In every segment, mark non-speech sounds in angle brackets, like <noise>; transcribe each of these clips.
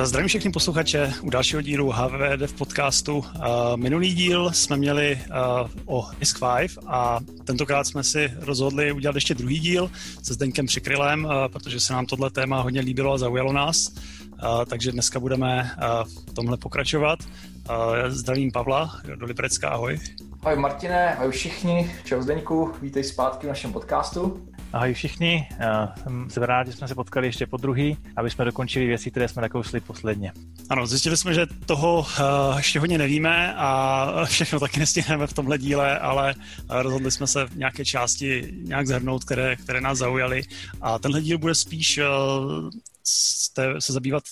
Zdravím všechny posluchače u dalšího dílu HVD v podcastu. Minulý díl jsme měli o Disk 5 a tentokrát jsme si rozhodli udělat ještě druhý díl se Zdeňkem Přikrylem, protože se nám tohle téma hodně líbilo a zaujalo nás. Takže dneska budeme v tomhle pokračovat. Zdravím Pavla do Liberecka, ahoj. Ahoj Martine, ahoj všichni, čau Zdeňku, vítej zpátky v našem podcastu. Ahoj všichni, jsem rád, že jsme se potkali ještě po druhý, aby jsme dokončili věci, které jsme nakousli posledně. Ano, zjistili jsme, že toho uh, ještě hodně nevíme a všechno taky nestihneme v tomhle díle, ale rozhodli jsme se v nějaké části nějak zhrnout, které, které nás zaujaly. A tenhle díl bude spíš se zabývat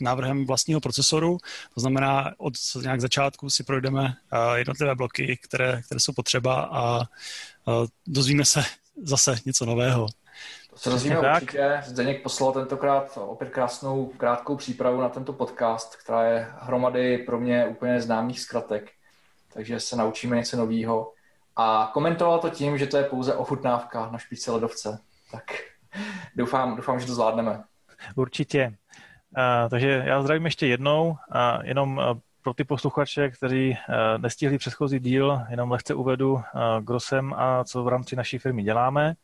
návrhem vlastního procesoru. To znamená, od nějak začátku si projdeme jednotlivé bloky, které, které jsou potřeba a dozvíme se zase něco nového. To se dozvíme určitě. Zdeněk poslal tentokrát opět krásnou krátkou přípravu na tento podcast, která je hromady pro mě úplně známých zkratek, takže se naučíme něco nového. A komentoval to tím, že to je pouze ochutnávka na špičce ledovce. Tak <laughs> doufám, doufám, že to zvládneme. Určitě. Uh, takže já zdravím ještě jednou. Uh, jenom uh, pro ty posluchače, kteří uh, nestihli předchozí díl, jenom lehce uvedu, kdo jsem a co v rámci naší firmy děláme.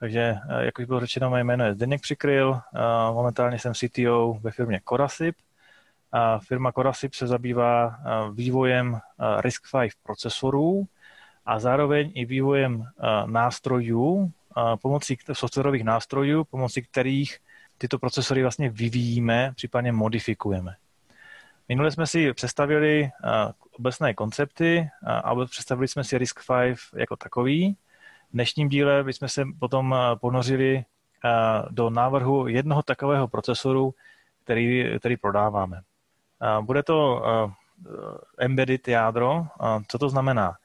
Takže, uh, jak už bylo řečeno, mé jméno je Zdeněk Přikryl, momentálně jsem CTO ve firmě Corasip. A firma Corasip se zabývá vývojem RISC-V procesorů a zároveň i vývojem nástrojů, pomocí softwarových nástrojů, pomocí kterých tyto procesory vlastně vyvíjíme, případně modifikujeme. Minule jsme si představili obecné koncepty a představili jsme si RISC-V jako takový. V dnešním díle bychom se potom ponořili do návrhu jednoho takového procesoru, který, který prodáváme. Bude to embedded jádro. Co to znamená?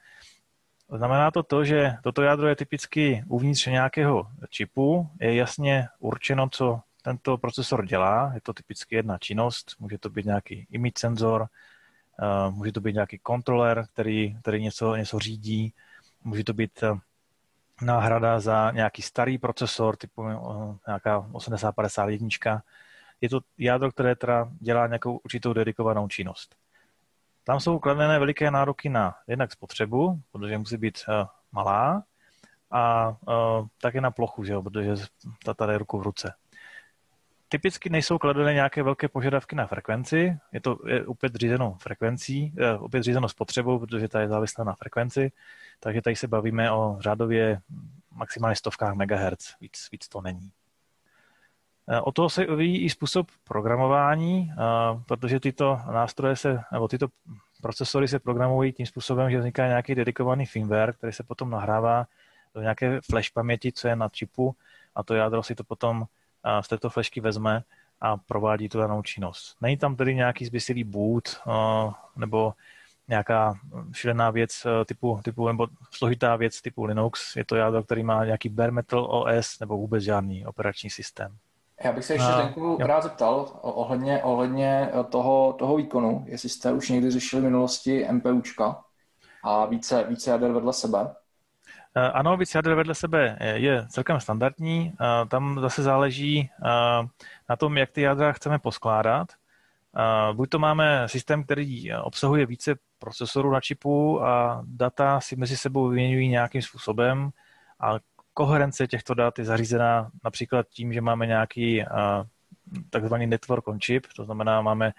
Znamená to to, že toto jádro je typicky uvnitř nějakého čipu, je jasně určeno, co tento procesor dělá. Je to typicky jedna činnost, může to být nějaký image senzor, eh, může to být nějaký kontroler, který, který něco, něco řídí, může to být eh, náhrada za nějaký starý procesor, typu eh, nějaká 8051. Je to jádro, které teda dělá nějakou určitou dedikovanou činnost. Tam jsou kladené veliké nároky na jednak spotřebu, protože musí být malá, a uh, také na plochu, že jo, protože ta tady ruku v ruce typicky nejsou kladené nějaké velké požadavky na frekvenci, je to je opět řízeno frekvencí, eh, opět řízeno spotřebou, protože ta je závislá na frekvenci, takže tady se bavíme o řádově maximálně stovkách megahertz, víc, víc to není. Eh, o toho se vyvíjí i způsob programování, eh, protože tyto nástroje se, nebo tyto procesory se programují tím způsobem, že vzniká nějaký dedikovaný firmware, který se potom nahrává do nějaké flash paměti, co je na čipu a to jádro si to potom z této flešky vezme a provádí tu danou činnost. Není tam tedy nějaký zbysilý boot nebo nějaká šílená věc typu, typu, nebo složitá věc typu Linux. Je to jádro, který má nějaký bare metal OS nebo vůbec žádný operační systém. Já bych se ještě Zdenku rád zeptal ohledně, ohledně toho, toho výkonu, jestli jste už někdy řešili v minulosti MPUčka a více, více jader vedle sebe. Eh, ano, víc jader vedle sebe je celkem standardní. Eh, tam zase záleží eh, na tom, jak ty jádra chceme poskládat. Buď to máme systém, který obsahuje více procesorů na čipu a data si mezi sebou vyměňují nějakým způsobem a koherence těchto dat je zařízená například tím, že máme nějaký takzvaný network on chip, to znamená, máme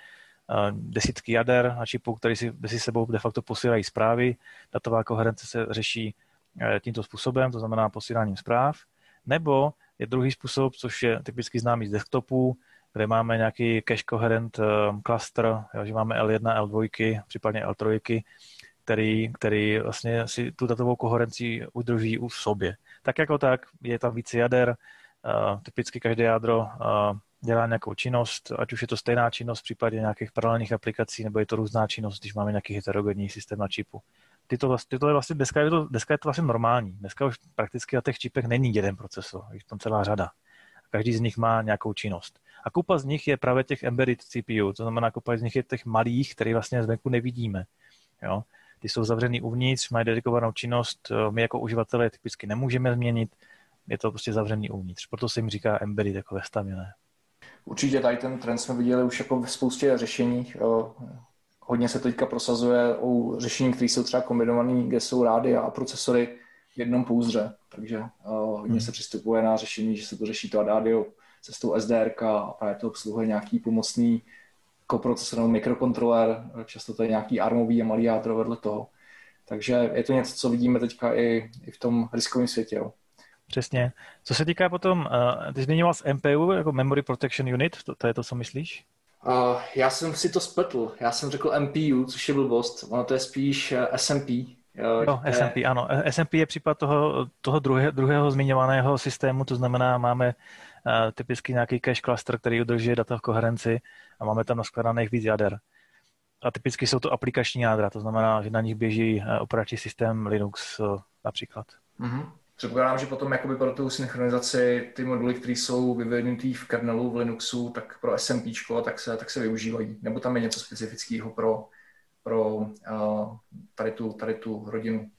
desítky jader na čipu, který si mezi sebou de facto posílají zprávy. Datová koherence se řeší Eh, tímto způsobem, to znamená posíláním zpráv, nebo je druhý způsob, což je typicky známý z desktopů, kde máme nějaký cache coherent eh, cluster, jo, že máme L1, L2, případně L3, který, který vlastně si tu datovou koherenci udrží v sobě. Tak jako tak je tam více jader, uh, typicky každé jádro uh, dělá nějakou činnost, ať už je to stejná činnost v případě nějakých paralelních aplikací, nebo je to různá činnost, když máme nějaký heterogenní systém na čipu tyto, tyto je vlastně, dneska je, to, dneska je to vlastně normální. Dneska už prakticky na těch čipech není jeden procesor, je tam celá řada. Každý z nich má nějakou činnost. A kupa z nich je právě těch embedded CPU, to znamená, kupa z nich je těch malých, které vlastně zvenku nevidíme. Jo? Ty jsou zavřený uvnitř, mají dedikovanou činnost, my jako uživatelé typicky nemůžeme změnit, je to prostě zavřený uvnitř. Proto se jim říká embedded jako vestavěné. Určitě tady ten trend jsme viděli už jako v spoustě řešení. Hodně se teďka prosazuje o řešení, které jsou třeba kombinované, kde jsou rády a procesory v jednom pouzdře. Takže hodně hmm. se přistupuje na řešení, že se to řeší to ADADIO cestou SDR a právě to obsluhuje nějaký pomocný koprocesor nebo mikrokontroler, často to je nějaký armový a malý jádro vedle toho. Takže je to něco, co vidíme teďka i, i v tom riskovém světě. Jo. Přesně. Co se týká potom, uh, ty zmiňoval z MPU jako Memory Protection Unit, to, to je to, co myslíš? Uh, já jsem si to spletl. Já jsem řekl MPU, což je blbost. Ono to je spíš eh, SMP. Jo, no, je... SMP, ano. SMP je případ toho, toho druhé, druhého zmiňovaného systému, to znamená, máme uh, typicky nějaký cache cluster, který udržuje data v koherenci a máme tam naskladaných víc jader. A typicky jsou to aplikační jádra, to znamená, že na nich běží operační systém Linux uh, například. Mm-hmm. Předpokládám, že potom jakoby pro tu synchronizaci ty moduly, které jsou vyvinutý v kernelu v Linuxu, tak pro SMP, tak se, tak se využívají. Nebo tam je něco specifického pro, pro uh, tady, tu, tady tu rodinu.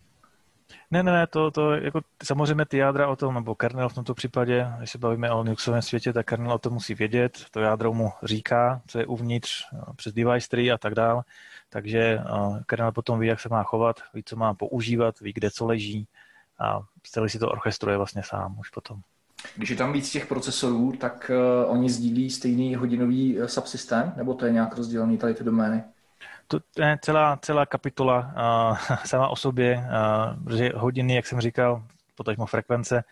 Ne, ne, ne, to, to jako samozřejmě ty jádra o tom, nebo kernel v tomto případě, když se bavíme o Linuxovém světě, tak kernel o tom musí vědět, to jádro mu říká, co je uvnitř, přes device tree a tak dál, takže uh, kernel potom ví, jak se má chovat, ví, co má používat, ví, kde co leží, a celý si to orchestruje vlastně sám už potom. Když je tam víc těch procesorů, tak uh, oni sdílí stejný hodinový uh, subsystém, nebo to je nějak rozdělený tady ty domény? To je celá, celá kapitola uh, <laughs> sama o sobě, uh, že hodiny, jak jsem říkal, potažmo frekvence,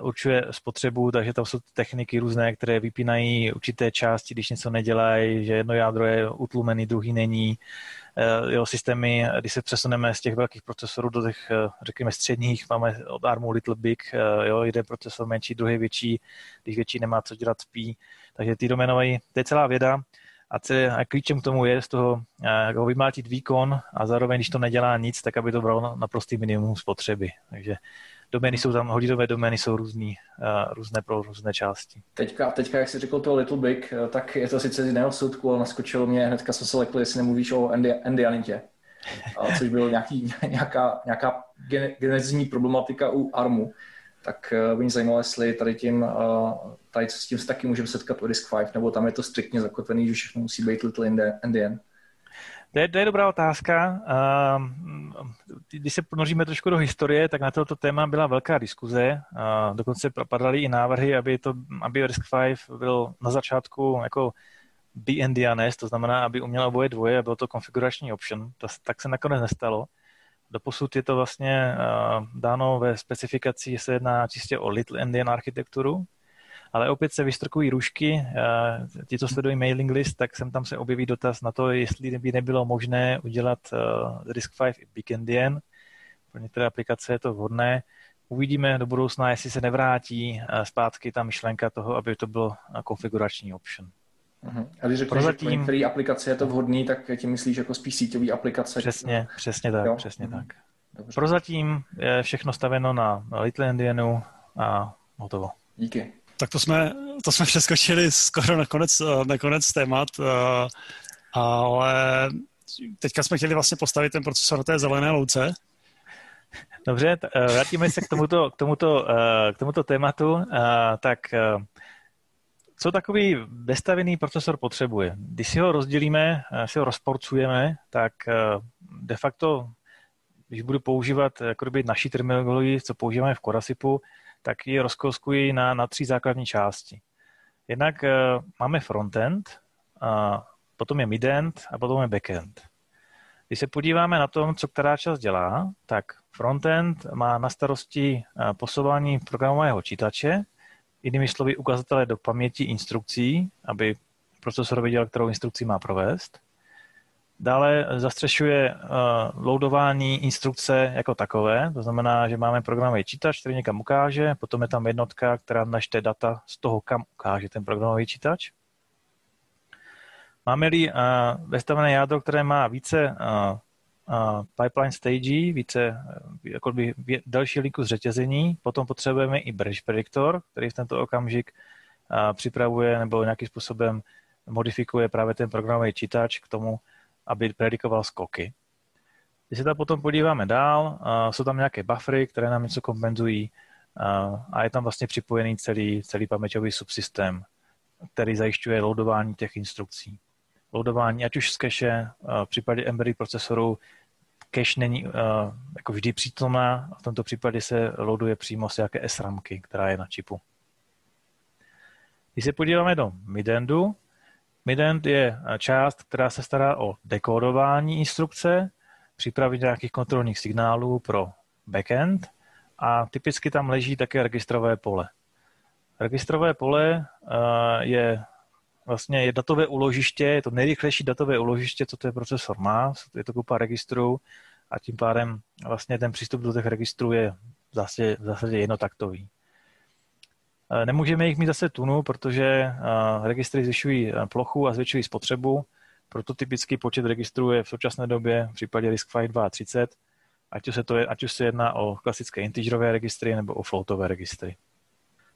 uh, určuje spotřebu, takže tam jsou techniky různé, které vypínají určité části, když něco nedělají, že jedno jádro je utlumený, druhý není. Eh, jo, systémy, když se přesuneme z těch velkých procesorů do těch, eh, řekněme, středních, máme od ARMu Little Big, eh, jo, jeden procesor menší, druhý větší, když větší nemá co dělat, spí. Takže ty domenové, to je celá věda. A, celé, a klíčem k tomu je z toho jako vymlátit výkon a zároveň, když to nedělá nic, tak aby to bralo na prostý minimum spotřeby. Takže domény jsou tam, hodinové domény jsou různý, uh, různé pro různé části. Teďka, teďka, jak jsi řekl to Little Big, eh, tak je to sice z jiného soudku, ale naskočilo mě, hnedka jsem se lekl, jestli nemluvíš o Andy, Anintě, což byl nějaký, <laughs> nějaká, nějaká genezní problematika u ARMu. Tak uh, by mě zajímalo, jestli tady tím, tady s tím se taky můžeme setkat u Risk 5, nebo tam je to striktně zakotvený, že všechno musí být Little Endian. To je, to je dobrá otázka. Ehm, když se ponoříme trošku do historie, tak na toto téma byla velká diskuze. Dokonce padaly i návrhy, aby, to, aby RISC-V byl na začátku jako BNDNS, to znamená, aby uměla oboje dvoje a bylo to konfigurační option. To, tak se nakonec nestalo. Doposud je to vlastně dáno ve specifikaci, se jedná čistě o Little Endian architekturu, ale opět se vystrkují růžky, ti, co sledují mailing list, tak sem tam se objeví dotaz na to, jestli by nebylo možné udělat RISC-V i Big Endian. Pro některé aplikace je to vhodné. Uvidíme do budoucna, jestli se nevrátí zpátky ta myšlenka toho, aby to bylo konfigurační option. Uh-huh. A když řekneš, Prozatím... že pro některé aplikace je to vhodný, tak tím myslíš jako spíš síťový aplikace? Přesně, přesně tak, jo? přesně uh-huh. tak. Dobře. Prozatím je všechno staveno na Little Endianu a hotovo. Díky tak to jsme, to jsme přeskočili skoro na konec, eh, na konec témat, eh, ale teďka jsme chtěli vlastně postavit ten procesor na té zelené louce. Dobře, eh, vrátíme se k tomuto, k tomuto, k tomuto tématu. Tak co takový vestavený procesor potřebuje? Když si ho rozdělíme, si ho rozporcujeme, tak de facto, když budu používat naší terminologii, co používáme v Korasipu, tak ji rozkouskuji na, na tři základní části. Jednak uh, máme frontend, uh, potom je midend a potom je backend. Když se podíváme na tom, co která část dělá, tak frontend má na starosti uh, posouvání programového čítače, jinými slovy ukazatele do paměti instrukcí, aby procesor věděl, kterou instrukci má provést. Dále zastřešuje uh, loadování instrukce jako takové, to znamená, že máme programový čítač, který někam ukáže, potom je tam jednotka, která načte data z toho, kam ukáže ten programový čítač. Máme-li uh, vestavené jádro, které má více uh, uh, pipeline stage, více jako by další linku zřetězení, potom potřebujeme i bridge predictor, který v tento okamžik uh, připravuje nebo nějakým způsobem modifikuje právě ten programový čítač k tomu, aby predikoval skoky. Když se tam potom podíváme dál, jsou tam nějaké buffery, které nám něco kompenzují a je tam vlastně připojený celý, celý paměťový subsystém který zajišťuje loadování těch instrukcí. Loadování, ať už z cache, v případě embedded procesoru, cache není jako vždy přítomná, v tomto případě se loaduje přímo z jaké SRAMky, která je na čipu. Když se podíváme do midendu, midend je část, která se stará o dekódování instrukce, přípravy nějakých kontrolních signálů pro backend a typicky tam leží také registrové pole. Registrové pole eh, je vlastně je datové uložiště, je to nejrychlejší datové uložiště, co ten procesor má, je to kupa registrů a tím pádem vlastně ten přístup do těch registrů je v zásadě, v zásadě jednotaktový. Eh, nemůžeme jich mít zase tunu, protože eh, registry zvyšují plochu a zvětšují spotřebu, proto typický počet registrů je v současné době v případě RISC-V 32, ať už, se to je, ať už se jedná o klasické integerové registry nebo o floatové registry.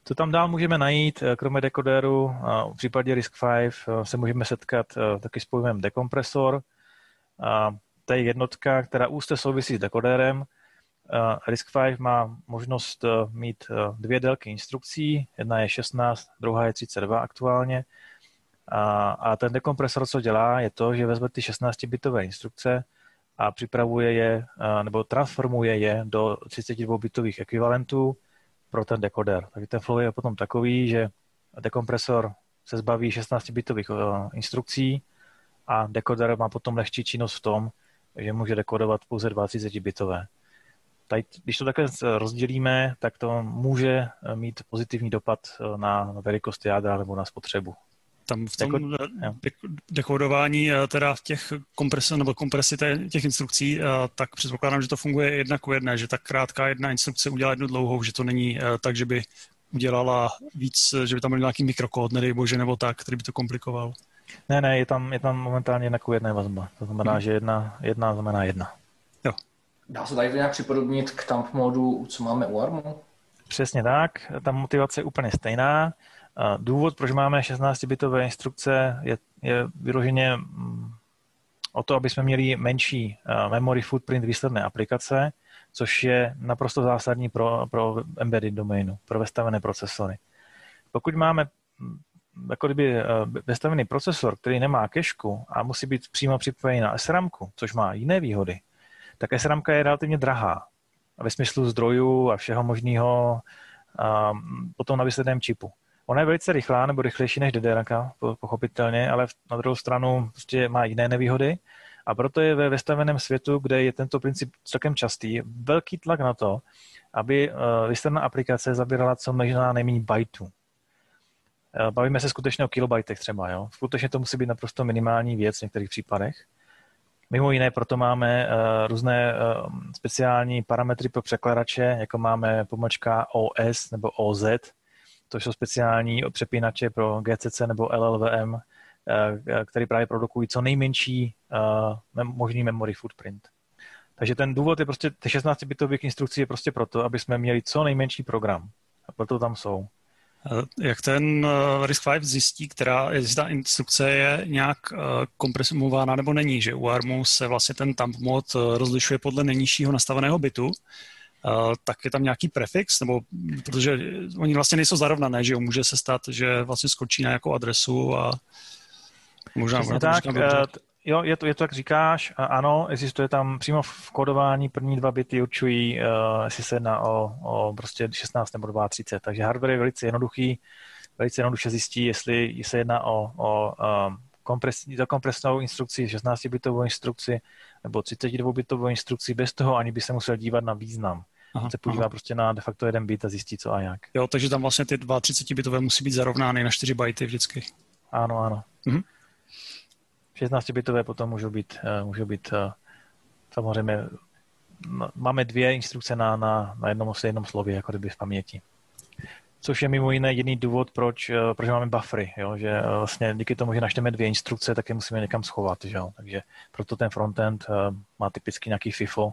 Co tam dál můžeme najít, eh, kromě dekoderu, v případě RISC-V eh, se můžeme setkat eh, taky s pojmem dekompresor. To je jednotka, která úzce souvisí s dekodérem. RISC-V má možnost mít dvě délky instrukcí, jedna je 16, druhá je 32 aktuálně. A, ten dekompresor, co dělá, je to, že vezme ty 16-bitové instrukce a připravuje je, nebo transformuje je do 32-bitových ekvivalentů, pro ten dekoder. Takže ten flow je potom takový, že dekompresor se zbaví 16-bitových uh, instrukcí a dekoder má potom lehčí činnost v tom, že může dekodovat pouze 20-bitové. Tady, když to takhle rozdělíme, tak to může eh, mít pozitivní dopad eh, na velikost jádra nebo na spotřebu. Tam v tom Deko, dekodování teda těch kompres, nebo kompresy těch instrukcí, tak předpokládám, že to funguje jedna ku jedné, že ta krátká jedna instrukce udělá jednu dlouhou, že to není tak, že by udělala víc, že by tam byl nějaký mikrokód, nedej bože, nebo tak, který by to komplikoval. Ne, ne, je tam, je tam momentálně jedna ku jedné vazba. To znamená, hmm. že jedna, jedna znamená jedna. Dá se tady nějak připodobnit k tamp modu, co máme u ARMu? Přesně tak, ta motivace je úplně stejná. Důvod, proč máme 16-bitové instrukce, je, je vyloženě mm, o to, aby jsme měli menší memory footprint výsledné aplikace, což je naprosto zásadní pro, pro embedded domainu, pro vestavené procesory. Pokud máme mm, jako kdyby vestavený procesor, který nemá kešku a musí být přímo připojený na SRAM, což má jiné výhody, tak SRAM je relativně drahá ve smyslu zdrojů a všeho možného potom na výsledném čipu. Ona je velice rychlá, nebo rychlejší než DDR, pochopitelně, ale na druhou stranu prostě má jiné nevýhody. A proto je ve vystaveném světu, kde je tento princip celkem častý, velký tlak na to, aby vystavená eh, aplikace zabírala co možná nejméně bajtů. Eh, bavíme se skutečně o kilobajtech třeba. Jo? Skutečně to musí být naprosto minimální věc v některých případech. Mimo jiné proto máme uh, různé uh, speciální parametry pro překladače, jako máme pomočka OS nebo OZ, to jsou speciální přepínače pro GCC nebo LLVM, eh, který právě produkují co nejmenší eh, možný memory footprint. Takže ten důvod je prostě, těch 16-bitových instrukcí je prostě proto, aby jsme měli co nejmenší program. A proto tam jsou. Jak ten eh, RISC-V zjistí, která ta instrukce je nějak kompresimována nebo není, že u ARMu se vlastně ten tamp mod rozlišuje podle nejnižšího nastaveného bitu tak je tam nějaký prefix, nebo protože oni vlastně nejsou zarovnané, že jo, může se stát, že vlastně skočí na nějakou adresu a možná... Přesně tak, jo, je to, je to, jak říkáš, ano, existuje tam přímo v kodování první dva bity určují, uh, jestli se jedná o, o prostě 16 nebo 32, takže hardware je velice jednoduchý, velice jednoduše zjistí, jestli se jedná o, o um, kompres, kompresnou instrukci, 16-bitovou instrukci nebo 32-bitovou instrukci bez toho, ani by se musel dívat na význam. Aha, se podívá aha. prostě na de facto jeden bit a zjistí, co a jak. Jo, takže tam vlastně ty 32-bitové musí být zarovnány na 4 bajty vždycky. Ano, ano. Mhm. 16-bitové potom můžou být, uh, můžou být uh, samozřejmě máme dvě instrukce na, na, na jednom, jednom slově, jako kdyby v paměti. Což je mimo jiné jediný důvod, proč, uh, proč máme buffery, jo? že vlastně díky tomu, že načteme dvě instrukce, tak je musíme někam schovat. Že jo? Takže proto ten frontend má typicky nějaký FIFO,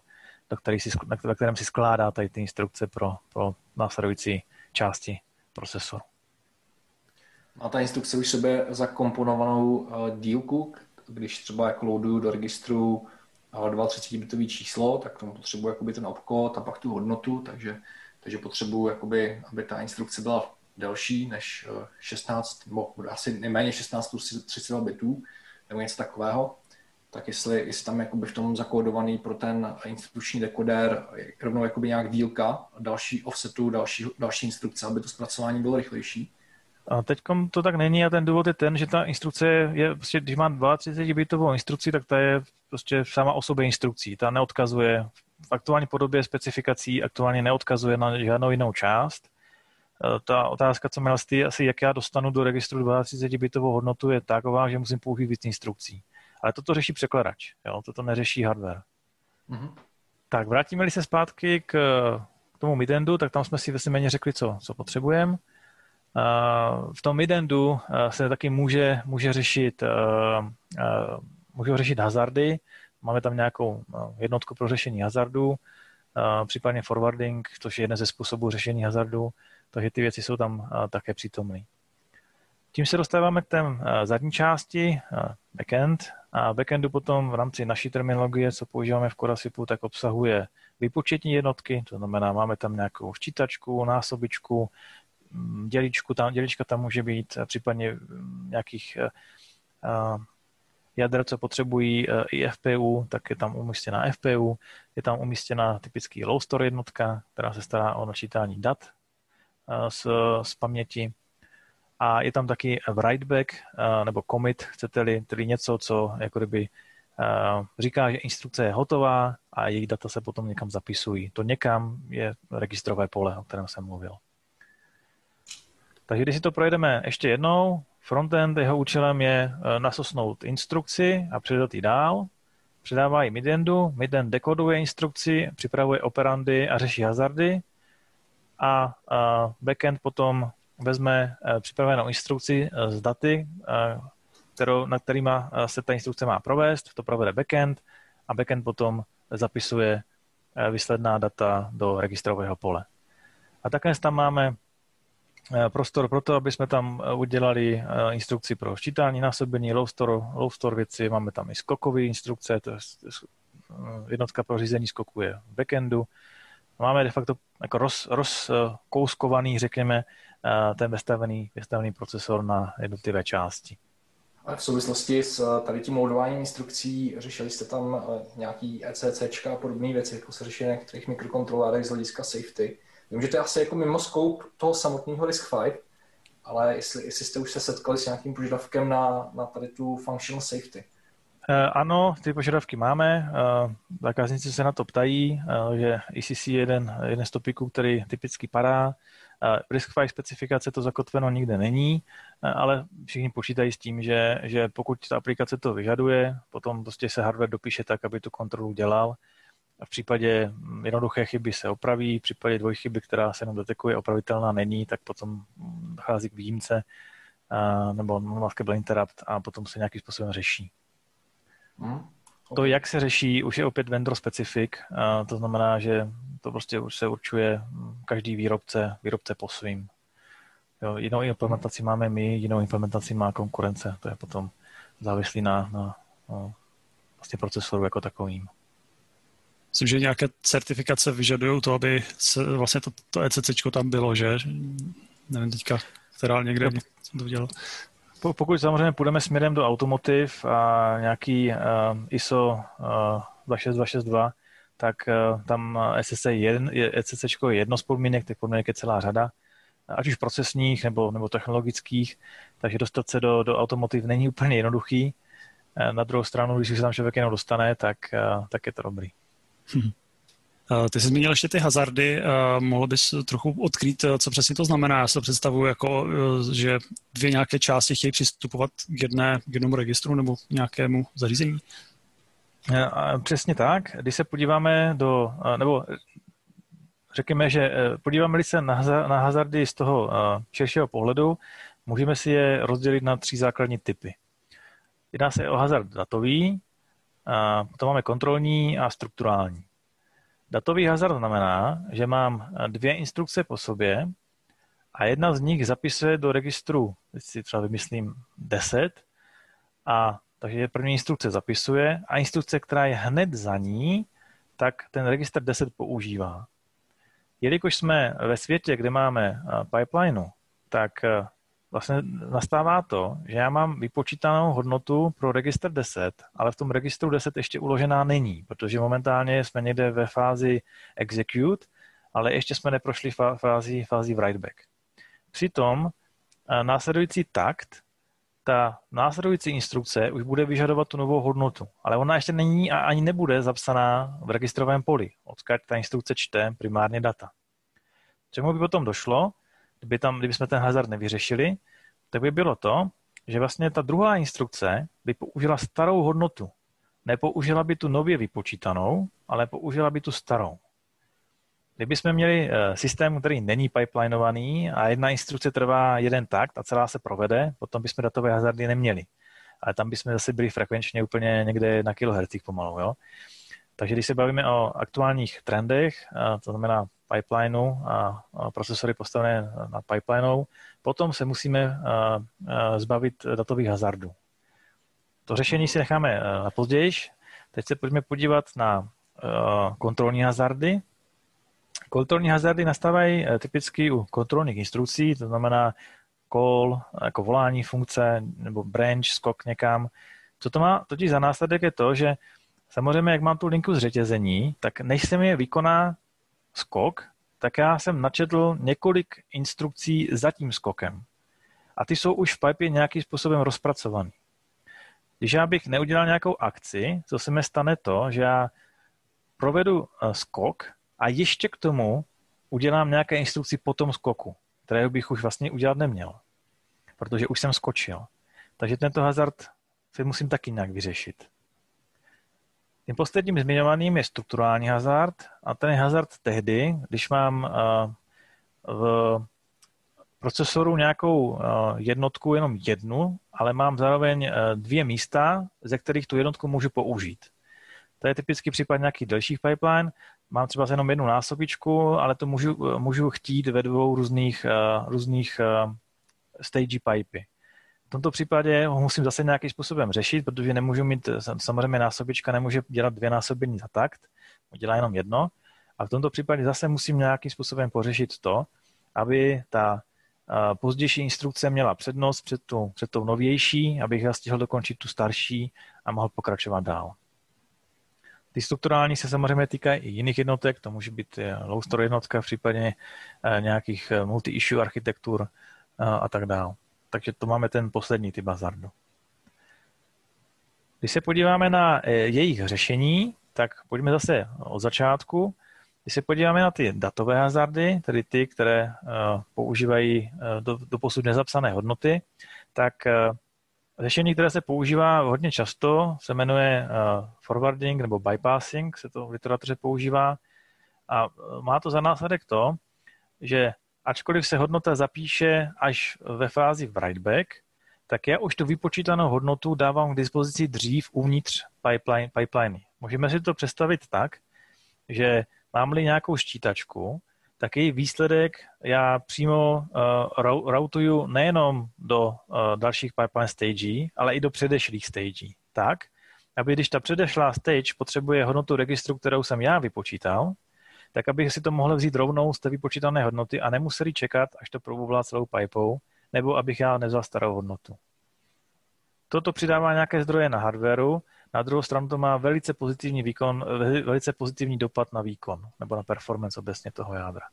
do který si, na kterém si skládá tady ty instrukce pro, pro následující části procesoru. Má ta instrukce už sebe zakomponovanou dílku, když třeba jako loaduju do registru uh, 32-bitový číslo, tak tomu potřebuji jakoby ten obkód a pak tu hodnotu, takže, takže potřebuji, jakoby, aby ta instrukce byla delší než 16, nebo asi nejméně 16 plus 32 bitů, nebo něco takového, tak jestli, jestli tam jakoby v tom zakódovaný pro ten instrukční dekoder rovnou jakoby nějak dílka, další offsetu, další, další instrukce, aby to zpracování bylo rychlejší. A teď to tak není a ten důvod je ten, že ta instrukce je, prostě, když má 32 bitovou instrukci, tak ta je prostě sama o sobě instrukcí. Ta neodkazuje v aktuální podobě specifikací, aktuálně neodkazuje na žádnou jinou část. E, ta otázka, co měl ty, asi jak já dostanu do registru 32 bitovou hodnotu, je taková, že musím použít víc instrukcí. Ale toto řeší překladač, jo? toto neřeší hardware. Mm-hmm. Tak vrátíme-li se zpátky k, k tomu midendu, tak tam jsme si méně řekli, co, co potřebujeme. V tom midendu se taky může, může řešit, můžou řešit hazardy. Máme tam nějakou jednotku pro řešení hazardů, případně forwarding, což je jeden ze způsobů řešení hazardů, takže ty věci jsou tam také přítomné. Tím se dostáváme k té zadní části, backend. A backendu potom v rámci naší terminologie, co používáme v Corasipu, tak obsahuje výpočetní jednotky, to znamená, máme tam nějakou ščítačku, násobičku, děličku, tam, dělička tam může být, případně mm, nějakých jader, co potřebují i FPU, tak je tam umístěná FPU, je tam umístěna typický low store jednotka, která se stará o načítání dat z, z paměti a je tam taky writeback nebo commit, chcete-li, tedy něco, co jako kdyby říká, že instrukce je hotová a jejich data se potom někam zapisují. To někam je registrové pole, o kterém jsem mluvil. Takže když si to projedeme ještě jednou, frontend, jeho účelem je e, nasosnout instrukci a předat ji dál. Předává ji midendu, midend dekoduje instrukci, připravuje operandy a řeší hazardy a, a backend potom vezme eh, připravenou instrukci eh, z daty, eh, kterou, na kterýma se ta instrukce má provést, to provede backend a backend potom zapisuje výsledná data do registrového pole. A také tam máme prostor pro to, aby jsme tam udělali instrukci pro ščítání, násobení, low store, low store věci, máme tam i skokové instrukce, to je jednotka pro řízení skoku je v backendu. Máme de facto jako roz, rozkouskovaný, řekněme, ten vestavený, vestavený procesor na jednotlivé části. A v souvislosti s eh, tady tím loadováním instrukcí řešili jste tam eh, nějaký ECC a podobné věci, jako se řeší na některých mikrokontrolérech z hlediska safety. Vím, že to je asi jako mimo scope toho samotného RISC-V, ale jestli, jestli jste už se setkali s nějakým požadavkem na, na tady tu functional safety. Eh, ano, ty požadavky máme. Zákazníci se na to ptají, že ECC je jeden, jeden z topiků, který typicky padá. RISC-V specifikace to zakotveno nikde není, ale všichni počítají s tím, že, že pokud ta aplikace to vyžaduje, potom prostě se hardware dopíše tak, aby tu kontrolu dělal. A v případě jednoduché chyby se opraví, v případě dvojchyby, která se jenom detekuje, opravitelná není, tak potom dochází k výjimce nebo non-maskable interrupt a potom se nějakým způsobem řeší. Hmm. To, jak se řeší, už je opět vendor specific, to znamená, že to prostě už se určuje každý výrobce, výrobce po svým. Jo, jinou implementaci máme my, jinou implementaci má konkurence. To je potom závislý na, na, na vlastně procesoru jako takovým. Myslím, že nějaké certifikace vyžadují to, aby se vlastně to, to ECC tam bylo, že? Nevím teďka, která někde no, jsem to viděl. Pokud samozřejmě půjdeme směrem do automotiv a nějaký uh, ISO uh, 26262, tak uh, tam SSC je, ECC je jedno z podmínek, těch podmínek je celá řada, ať už procesních nebo, nebo technologických, takže dostat se do, do automotiv není úplně jednoduchý. Na druhou stranu, když se tam člověk jenom dostane, tak, tak je to dobrý. Hmm. Ty jsi zmínil ještě ty hazardy, mohl bys trochu odkrýt, co přesně to znamená? Já se to představuji jako, že dvě nějaké části chtějí přistupovat k, jedné, k jednomu registru nebo k nějakému zařízení? Přesně tak. Když se podíváme do, nebo řekněme, že e, podíváme se na hazardy z toho širšího pohledu, můžeme si je rozdělit na tři základní typy. Jedná se o hazard datový, potom máme kontrolní a strukturální. Datový hazard znamená, že mám dvě instrukce po sobě a jedna z nich zapisuje do registru, teď si třeba vymyslím 10, a takže první instrukce zapisuje a instrukce, která je hned za ní, tak ten registr 10 používá. Jelikož jsme ve světě, kde máme pipeline, tak vlastně nastává to, že já mám vypočítanou hodnotu pro registr 10, ale v tom registru 10 ještě uložená není, protože momentálně jsme někde ve fázi execute, ale ještě jsme neprošli fázi, fázi writeback. Přitom eh, následující takt, ta následující instrukce už bude vyžadovat tu novou hodnotu, ale ona ještě není a ani nebude zapsaná v registrovém poli, odkud ta instrukce čte primárně data. Čemu by potom došlo, kdyby, tam, kdyby jsme ten hazard nevyřešili, tak by bylo to, že vlastně ta druhá instrukce by použila starou hodnotu. Nepoužila by tu nově vypočítanou, ale použila by tu starou. Kdyby jsme měli eh, systém, který není pipelinovaný a jedna instrukce trvá jeden takt a celá se provede, potom bychom datové hazardy neměli. Ale tam bychom zase byli frekvenčně úplně někde na kilohertzích pomalu. Jo? Takže když se bavíme o aktuálních trendech, to znamená pipelineu a procesory postavené na pipelinou, potom se musíme zbavit datových hazardů. To řešení si necháme na později. Teď se pojďme podívat na kontrolní hazardy. Kontrolní hazardy nastávají e, typicky u kontrolních instrukcí, to znamená call, jako volání funkce, nebo branch, skok někam. Co to má totiž za následek je to, že samozřejmě, jak mám tu linku zřetězení, tak než se mi vykoná skok, tak já jsem načetl několik instrukcí za tím skokem. A ty jsou už v pipe nějakým způsobem rozpracovaný. Když já bych neudělal nějakou akci, co se mi stane to, že já provedu eh, skok a ještě k tomu udělám nějaké instrukci po tom skoku, které bych už vlastně udělat neměl, protože už jsem skočil. Takže tento hazard si musím taky nějak vyřešit. Tím posledním zmiňovaným je strukturální hazard a ten je hazard tehdy, když mám eh, v procesoru nějakou eh, jednotku jenom jednu, ale mám zároveň eh, dvě místa, ze kterých tu jednotku můžu použít. To je typický případ nějakých delších pipeline. Mám třeba jenom jednu násobičku, ale to můžu, můžu chtít ve dvou různých, různých stage pipy tomto případě ho musím zase nějakým způsobem řešit, protože nemůžu mít, samozřejmě násobička nemůže dělat dvě násobení za takt, dělá jenom jedno. A v tomto případě zase musím nějakým způsobem pořešit to, aby ta pozdější instrukce měla přednost před tou, před tou novější, abych já stihl dokončit tu starší a mohl pokračovat dál. Ty strukturální se samozřejmě týkají i jiných jednotek, to může být eh, low store jednotka v případě eh, nějakých eh, multi-issue architektur a tak dále takže to máme ten poslední typ hazardu. Když se podíváme na eh, jejich řešení, tak pojďme zase od začátku. Když se podíváme na ty datové hazardy, tedy ty, které eh, používají eh, do, do posud nezapsané hodnoty, tak řešení, které se používá hodně často, se jmenuje forwarding nebo bypassing, se to v literatuře používá. A má to za následek to, že ačkoliv se hodnota zapíše až ve fázi writeback, tak já už tu vypočítanou hodnotu dávám k dispozici dřív uvnitř pipeline, pipeliny. Můžeme si to představit tak, že mám-li nějakou štítačku, tak její výsledek já přímo uh, routuju nejenom do uh, dalších pipeline stagí, ale i do předešlých stagí. Tak, aby když ta předešlá stage potřebuje hodnotu registru, kterou jsem já vypočítal, tak aby si to mohli vzít rovnou z té vypočítané hodnoty a nemuseli čekat, až to probublá celou pipou, nebo abych já nevzal starou hodnotu. Toto přidává nějaké zdroje na hardwareu, na druhou stranu to má velice pozitivní výkon, velice pozitivní dopad na výkon nebo na performance obecně toho jádra.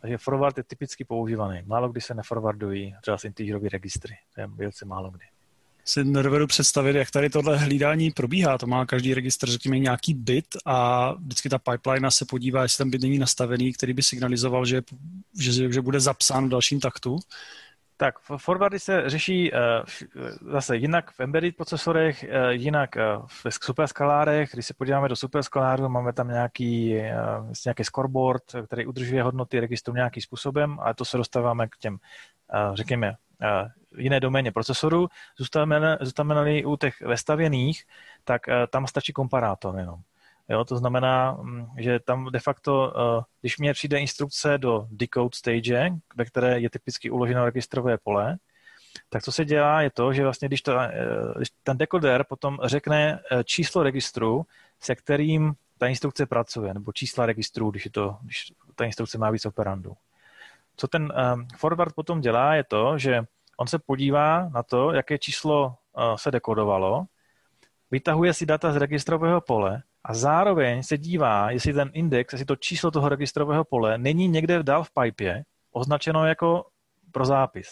Takže forward je typicky používaný. Málo kdy se neforwardují třeba integerové registry. To je velice málo kdy si nedovedu představit, jak tady tohle hlídání probíhá. To má každý registr, řekněme, nějaký bit a vždycky ta pipeline se podívá, jestli ten bit není nastavený, který by signalizoval, že, že, že bude zapsán v dalším taktu. Tak, forwardy se řeší uh, zase jinak v embedded procesorech, uh, jinak v superskalárech. Když se podíváme do superskaláru, máme tam nějaký, nějaký scoreboard, který udržuje hodnoty registru nějakým způsobem, ale to se dostáváme k těm, řekněme, jiné doméně procesoru, zůstaneme, u těch vestavěných, tak eh, tam stačí komparátor jenom. Jo, to znamená, mm, že tam de facto, eh, když mě přijde instrukce do decode stage, ve které je typicky uloženo registrové pole, tak co se dělá, je to, že vlastně když, to, eh, když ten dekoder potom řekne číslo registru, se kterým ta instrukce pracuje, nebo čísla registru, když, je to, když ta instrukce má víc operandů. Co ten um, forward potom dělá, je to, že on se podívá na to, jaké číslo uh, se dekodovalo, vytahuje si data z registrového pole a zároveň se dívá, jestli ten index, jestli to číslo toho registrového pole není někde dál v pipe označeno jako pro zápis.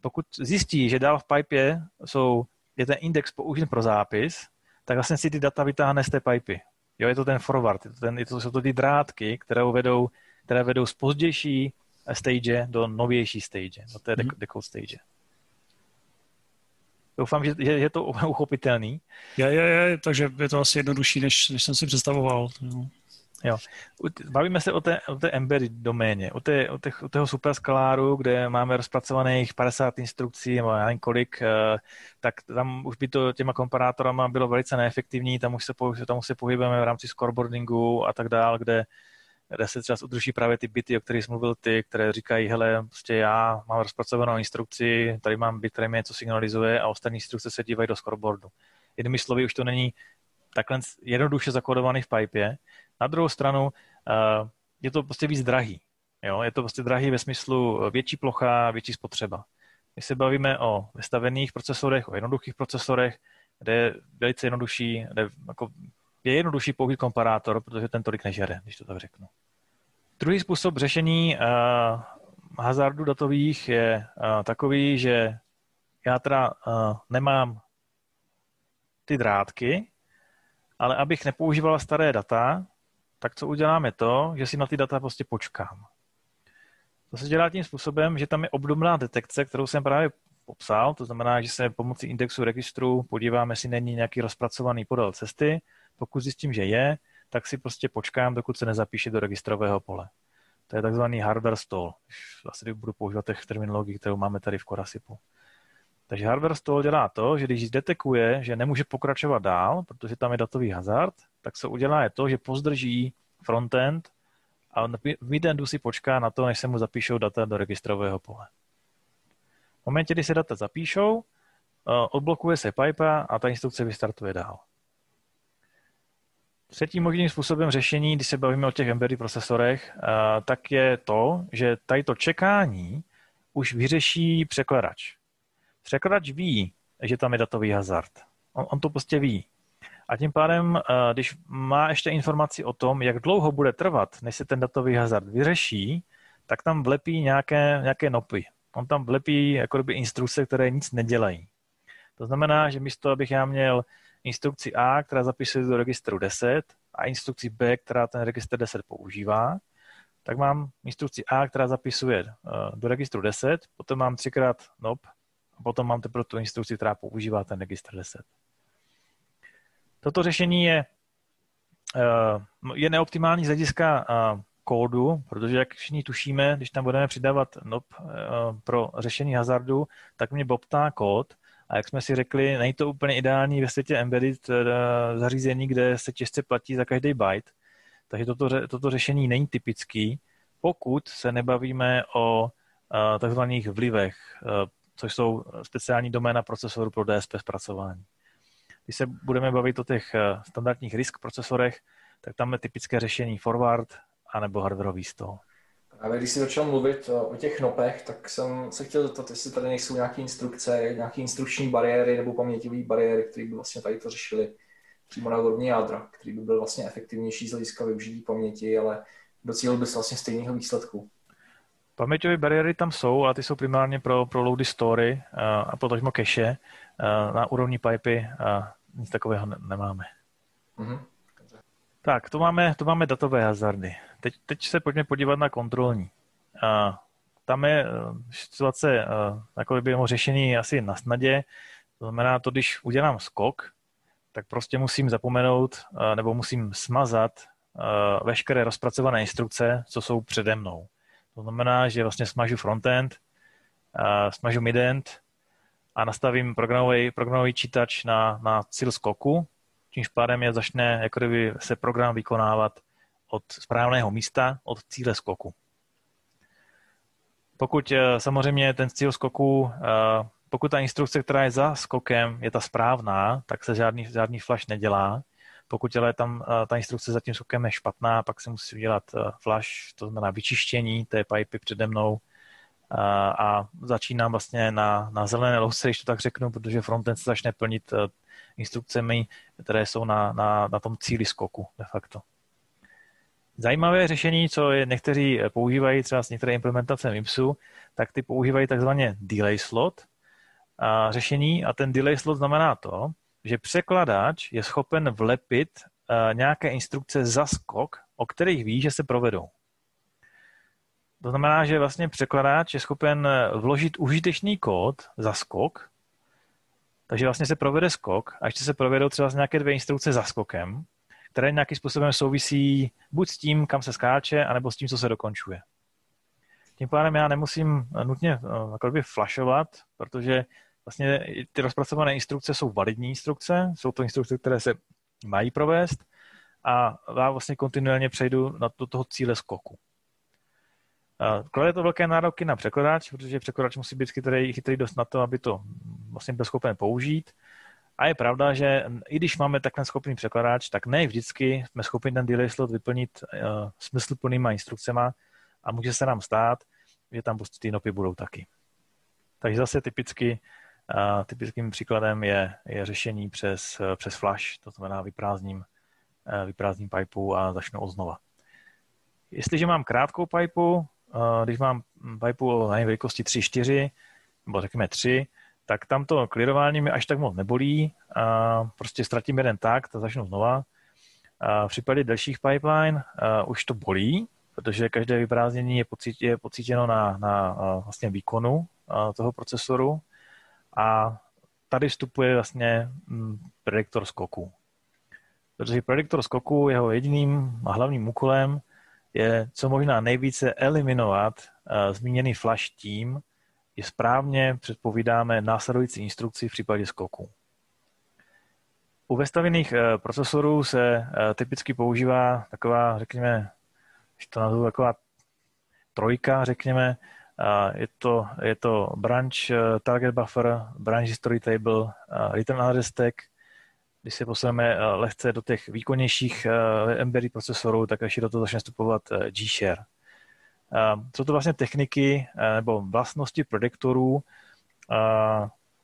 Pokud zjistí, že dál v pipe jsou, je ten index použit pro zápis, tak vlastně si ty data vytáhne z té pipy. Jo, je to ten forward, je to, ten, je to, jsou to ty drátky, které vedou, které vedou z pozdější stage do novější stage, do té mm-hmm. decode stage. Doufám, že, že je to <laughs> uchopitelný. Je, je, je, takže je to asi jednodušší, než, než jsem si představoval. Jo. Jo. Bavíme se o té, o té embedded doméně, o, té, o, těch, o toho superskaláru, kde máme rozpracovaných 50 instrukcí, nebo já nevím kolik, eh, tak tam už by to těma komparátorama bylo velice neefektivní, tam už se, tam už se pohybujeme v rámci scoreboardingu a tak dál, kde kde se třeba udrží právě ty byty, o kterých jsi mluvil ty, které říkají, hele, prostě já mám rozpracovanou instrukci, tady mám byt, který mi něco signalizuje a ostatní instrukce se dívají do scoreboardu. Jinými slovy, už to není takhle jednoduše zakodovaný v pipe. Na druhou stranu uh, je to prostě víc drahý. Jo? Je to prostě drahý ve smyslu větší plocha, větší spotřeba. My se bavíme o vystavených procesorech, o jednoduchých procesorech, kde je velice jednodušší, kde jako je jednodušší použít komparátor, protože ten tolik nežere, když to tak řeknu. Druhý způsob řešení uh, hazardu datových je uh, takový, že já teda uh, nemám ty drátky, ale abych nepoužíval staré data, tak co udělám je to, že si na ty data prostě počkám. To se dělá tím způsobem, že tam je obdobná detekce, kterou jsem právě popsal, to znamená, že se pomocí indexu registru podíváme, jestli není nějaký rozpracovaný podél cesty, pokud zjistím, že je, tak si prostě počkám, dokud se nezapíše do registrového pole. To je takzvaný hardware stall. Asi budu používat těch terminologií, kterou máme tady v Korasipu. Takže hardware stall dělá to, že když detekuje, že nemůže pokračovat dál, protože tam je datový hazard, tak se udělá je to, že pozdrží frontend a v midendu si počká na to, než se mu zapíšou data do registrového pole. V momentě, kdy se data zapíšou, eh, odblokuje se pipe a ta instrukce vystartuje dál. Třetím možným způsobem řešení, když se bavíme o těch embedded procesorech, eh, tak je to, že tady to čekání už vyřeší překladač. Překladač ví, že tam je datový hazard. On, on to prostě ví. A tím pádem, eh, když má ještě informaci o tom, jak dlouho bude trvat, než se ten datový hazard vyřeší, tak tam vlepí nějaké, nějaké nopy. On tam vlepí jako instrukce, které nic nedělají. To znamená, že místo, abych já měl instrukci A, která zapisuje do registru 10 a instrukci B, která ten registr 10 používá, tak mám instrukci A, která zapisuje eh, do registru 10, potom mám třikrát NOP a potom mám teprve tu instrukci, která používá ten registr 10. Toto řešení je, eh, je neoptimální z hlediska eh, kódu, protože jak všichni tušíme, když tam budeme přidávat NOP pro řešení hazardu, tak mě bobtá kód a jak jsme si řekli, není to úplně ideální ve světě embedded eh, zařízení, kde se těžce platí za každý byte. Takže toto, toto řešení není typický, pokud se nebavíme o eh, takzvaných vlivech, eh, což jsou speciální doména procesoru pro DSP zpracování. Když se budeme bavit o těch standardních risk procesorech, tak tam je typické řešení forward anebo hardwareový stall. Právě když jsi začal mluvit o těch nopech, tak jsem se chtěl zeptat, jestli tady nejsou nějaké instrukce, nějaké instrukční bariéry nebo paměťové bariéry, které by vlastně tady to řešily přímo na úrovni jádra, který by byl vlastně efektivnější z hlediska využití paměti, ale docílil bys vlastně stejného výsledku. Paměťové bariéry tam jsou, ale ty jsou primárně pro, pro loady story a, a potažmo cache. Na úrovni pipy a nic takového ne- nemáme. Mm-hmm. Tak, to máme, to máme datové hazardy. Teď, teď se pojďme podívat na kontrolní. A tam je eh, situace takové by řešení asi na snadě. To znamená to, když udělám skok, tak prostě musím zapomenout eh, nebo musím smazat veškeré rozpracované instrukce, co jsou přede mnou. To znamená, že vlastně smažu frontend, smažu midend a nastavím programový, programový čítač na, na cíl skoku, čímž pádem je začne jako kdyby se program vykonávat od správného místa, od cíle skoku. Pokud eh, samozřejmě ten cíl skoku, eh, pokud ta instrukce, která je za skokem, je ta správná, tak se žádný, žádný flash nedělá. Pokud ale tam ta instrukce za tím skokem je špatná, pak se musí udělat flash, to znamená vyčištění té pipy přede mnou a začínám vlastně na, na zelené louce, když to tak řeknu, protože frontend se začne plnit instrukcemi, které jsou na, na, na tom cíli skoku de facto. Zajímavé řešení, co je někteří používají třeba s některé implementace MIPSu, tak ty používají takzvaně delay slot a řešení a ten delay slot znamená to, že překladač je schopen vlepit nějaké instrukce za skok, o kterých ví, že se provedou. To znamená, že vlastně překladač je schopen vložit užitečný kód za skok, takže vlastně se provede skok a ještě se provedou třeba nějaké dvě instrukce za skokem, které nějakým způsobem souvisí buď s tím, kam se skáče, anebo s tím, co se dokončuje. Tím pádem já nemusím nutně by flashovat, protože vlastně ty rozpracované instrukce jsou validní instrukce, jsou to instrukce, které se mají provést a já vlastně kontinuálně přejdu na to, toho cíle skoku. Klade to velké nároky na překladač, protože překladač musí být chytrý, chytrý dost na to, aby to vlastně byl schopen použít. A je pravda, že i když máme takhle schopný překladač, tak ne vždycky jsme schopni ten delay slot vyplnit uh, smysluplnýma instrukcemi a může se nám stát, že tam prostě ty nopy budou taky. Takže zase typicky, uh, typickým příkladem je, je řešení přes, uh, přes flash, to znamená vyprázdním, uh, vyprázdním pipu a začnu oznova. Jestliže mám krátkou pipu, když mám pipu o velikosti 3-4, nebo řekněme 3, tak tam to klirování mi až tak moc nebolí. A prostě ztratím jeden takt a začnu znova. A v případě delších pipeline už to bolí, protože každé vyprázdnění je, pocít, je pocítěno na, na vlastně výkonu toho procesoru a tady vstupuje vlastně mm, prediktor skoku. Protože prediktor skoku, jeho jediným a hlavním úkolem je co možná nejvíce eliminovat zmíněný flash tím, že správně předpovídáme následující instrukci v případě skoku. U vestavěných uh, procesorů se uh, typicky používá taková, řekněme, když to nazvu taková trojka, řekněme, je to, je to branch target buffer, branch history table, return address tag když se posuneme eh, lehce do těch výkonnějších eh, embedded procesorů, tak až do toho začne vstupovat eh, G-Share. Jsou to vlastně techniky nebo vlastnosti prediktorů,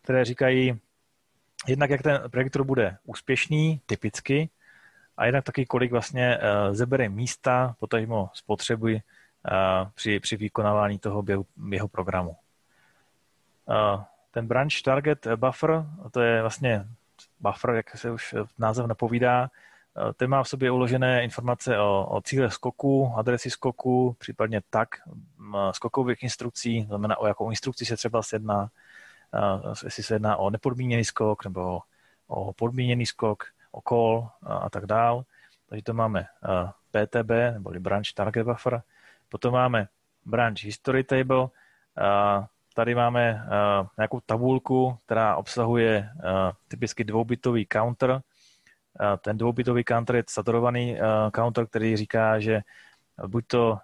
které říkají jednak, jak ten prediktor bude úspěšný, typicky, a jednak taky, kolik vlastně zebere místa, potažmo spotřebuji při, při vykonávání toho běhu, jeho programu. Ten branch target buffer, to je vlastně buffer, jak se už název napovídá, eh, ten má v sobě uložené informace o, o cíle skoku, adresy skoku, případně tak skokových instrukcí, znamená o jakou instrukci se třeba jedná, eh, jestli se jedná o nepodmíněný skok nebo o podmíněný skok, o call a tak dál. Takže to máme eh, PTB, nebo Branch Target Buffer. Potom máme Branch History Table, Tady máme nějakou tabulku, která obsahuje typicky dvoubitový counter. Ten dvoubitový counter je saturovaný uh, counter, který říká, že buď to uh,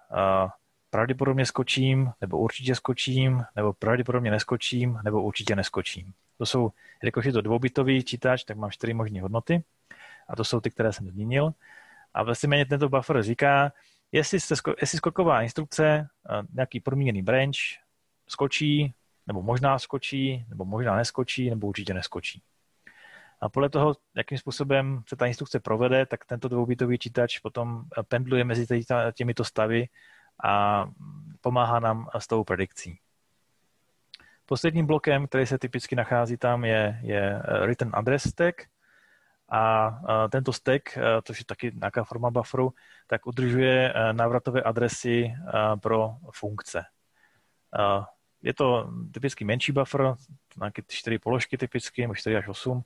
pravděpodobně skočím, nebo určitě skočím, nebo pravděpodobně neskočím, nebo určitě neskočím. To jsou, jelikož je to dvoubitový čítač, tak mám čtyři možné hodnoty a to jsou ty, které jsem zmínil. A vlastně méně tento buffer říká, jestli, se, jestli skoková instrukce, nějaký podmíněný branch, skočí, nebo možná skočí, nebo možná neskočí, nebo určitě neskočí. A podle toho, jakým způsobem se ta instrukce provede, tak tento dvoubitový čítač potom pendluje mezi těmito stavy a pomáhá nám s tou predikcí. Posledním blokem, který se typicky nachází tam, je, je return address stack. A tento stack, což je taky nějaká forma bufferu, tak udržuje návratové adresy pro funkce. Je to typicky menší buffer, nějaké čtyři položky typicky, nebo 4 až 8.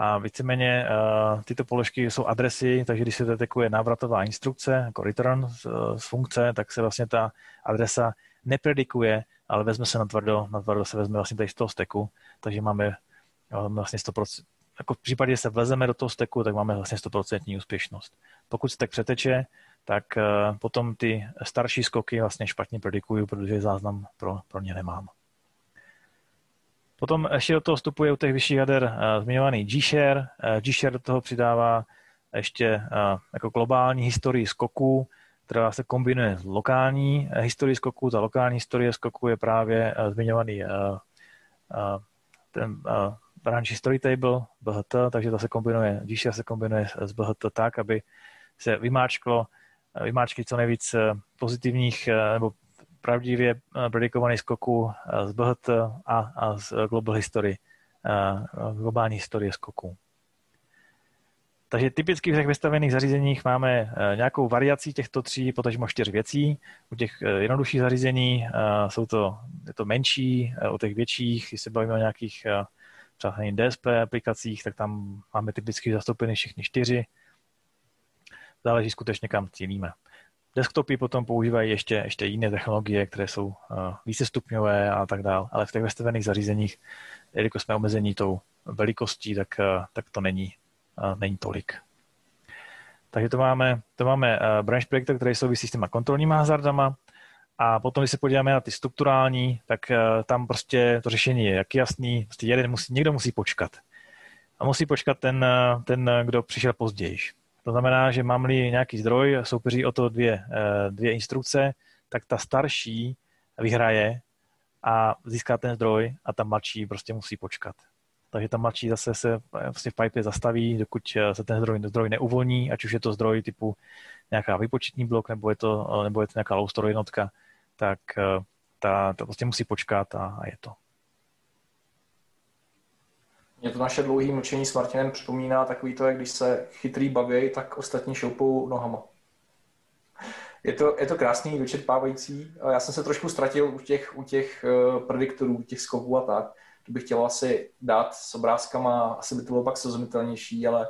A víceméně uh, tyto položky jsou adresy, takže když se detekuje návratová instrukce, jako return z, z funkce, tak se vlastně ta adresa nepredikuje, ale vezme se na tvrdo, na tvrdo se vezme vlastně tady z toho steku, takže máme uh, vlastně 100%, jako v případě, že se vlezeme do toho steku, tak máme vlastně 100% úspěšnost. Pokud stek přeteče, tak eh, potom ty starší skoky vlastně špatně predikuju, protože záznam pro, pro ně nemám. Potom ještě do toho vstupuje u těch vyšších jader eh, zmiňovaný G-Share. Eh, G-Share do toho přidává ještě jako globální historii skoku, která se kombinuje s lokální historií skoku. Ta lokální historie skoku je právě zmiňovaný ten branch history table, BHT, takže to se kombinuje, GSHA se kombinuje s BHT tak, aby se vymáčklo, vymáčkli co nejvíc pozitivních nebo pravdivě predikovaných skoků z BHT a, a z Global History, globální historie skoků. Takže typicky v těch vystavených zařízeních máme eh, nějakou variaci těchto tří, potažmo čtyř věcí. U těch eh, jednodušších zařízení eh, jsou to, je to menší, u těch větších, když se bavíme o nějakých třeba DSP aplikacích, tak tam máme typicky zastoupeny všechny čtyři. Záleží skutečně, kam cílíme. Desktopy potom používají ještě, ještě jiné technologie, které jsou více stupňové a tak dále, ale v těch vystavených zařízeních, jelikož jsme omezení tou velikostí, tak, tak to není není tolik. Takže to máme, to máme eh, branch projekty, které souvisí s těma kontrolníma hazardama. A potom, když se podíváme na ty strukturální, tak eh, tam prostě to řešení je jak jasný, prostě jeden musí, někdo musí počkat. A musí počkat ten, ten kdo přišel později. To znamená, že mám-li nějaký zdroj, soupeří o to dvě, dvě instrukce, tak ta starší vyhraje a získá ten zdroj a ta mladší prostě musí počkat takže ta mladší zase se vlastně v pipe zastaví, dokud eh, se ten zdroj, zdroj neuvolní, ať už je to zdroj typu nějaká vypočetní blok, nebo je to, eh, nebo je to nějaká low jednotka, tak eh, ta, ta prostě musí počkat a, a je to. Mě to naše dlouhé mlčení s Martinem připomíná takový to, jak když se chytrý baví, tak ostatní šoupou nohama. Je to, je to krásný, vyčerpávající. Já jsem se trošku ztratil u těch, u těch prediktorů, u těch skoků a tak to bych chtěl asi dát s obrázkama, asi by to bylo pak srozumitelnější, ale,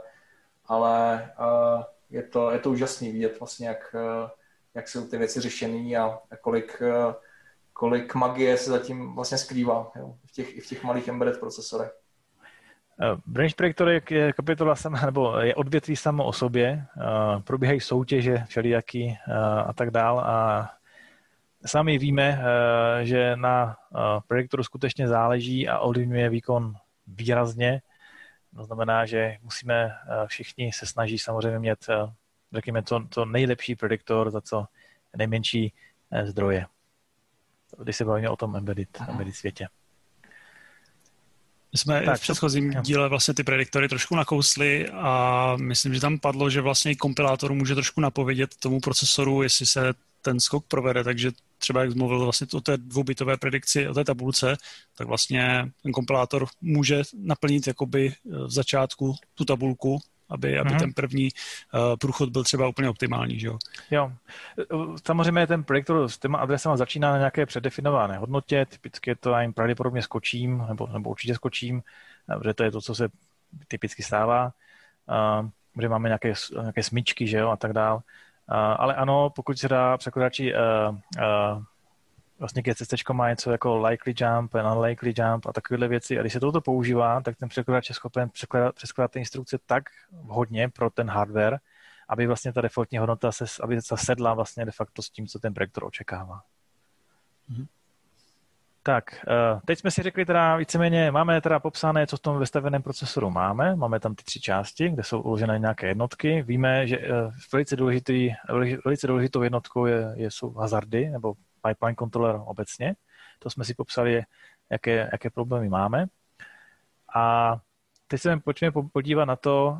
ale uh, je, to, je to úžasný vidět vlastně, jak, uh, jak jsou ty věci řešený a, a kolik, kolik magie se zatím vlastně skrývá jo, v, těch, i v těch malých embedded procesorech. Branch Predictor je kapitola sama, nebo je odvětví samo o sobě. Probíhají soutěže všelijaký a tak dál a Sami víme, eh, že na eh, projektoru skutečně záleží a ovlivňuje výkon výrazně. To znamená, že musíme eh, všichni se snaží samozřejmě mít, řekněme, to, to nejlepší prediktor za co nejmenší zdroje. Když se bavíme o tom embedded, embedded světě. My jsme tak, v předchozím to... díle vlastně ty prediktory trošku nakousli a myslím, že tam padlo, že vlastně kompilátor může trošku napovědět tomu procesoru, jestli se ten skok provede, takže třeba jak mluvil vlastně o té dvoubitové predikci, o té tabulce, tak vlastně ten kompilátor může naplnit jakoby v začátku tu tabulku, aby, aby mm-hmm. ten první uh, průchod byl třeba úplně optimální, že jo? Jo. Samozřejmě ten projektor s těma adresama začíná na nějaké předefinované hodnotě, typicky je to, já jim pravděpodobně skočím, nebo, nebo určitě skočím, protože to je to, co se typicky stává, uh, že máme nějaké, nějaké smyčky, že jo, a tak dále ale ano, pokud se dá překladači uh, uh, vlastně GCC má něco jako likely jump, unlikely jump a takovéhle věci. A když se toto používá, tak ten překladač je schopen překládat, přeskládat ty instrukce tak vhodně pro ten hardware, aby vlastně ta defaultní hodnota se, aby se sedla vlastně de facto s tím, co ten projektor očekává. Mm-hmm. Tak, eh, teď jsme si řekli teda víceméně, máme teda popsané, co v tom vystaveném procesoru máme. Máme tam ty tři části, kde jsou uložené nějaké jednotky. Víme, že eh, velice, důležitý, velice důležitou jednotkou je, je, jsou hazardy nebo pipeline controller obecně. To jsme si popsali, jaké, jaké problémy máme. A teď se pojďme podívat na to,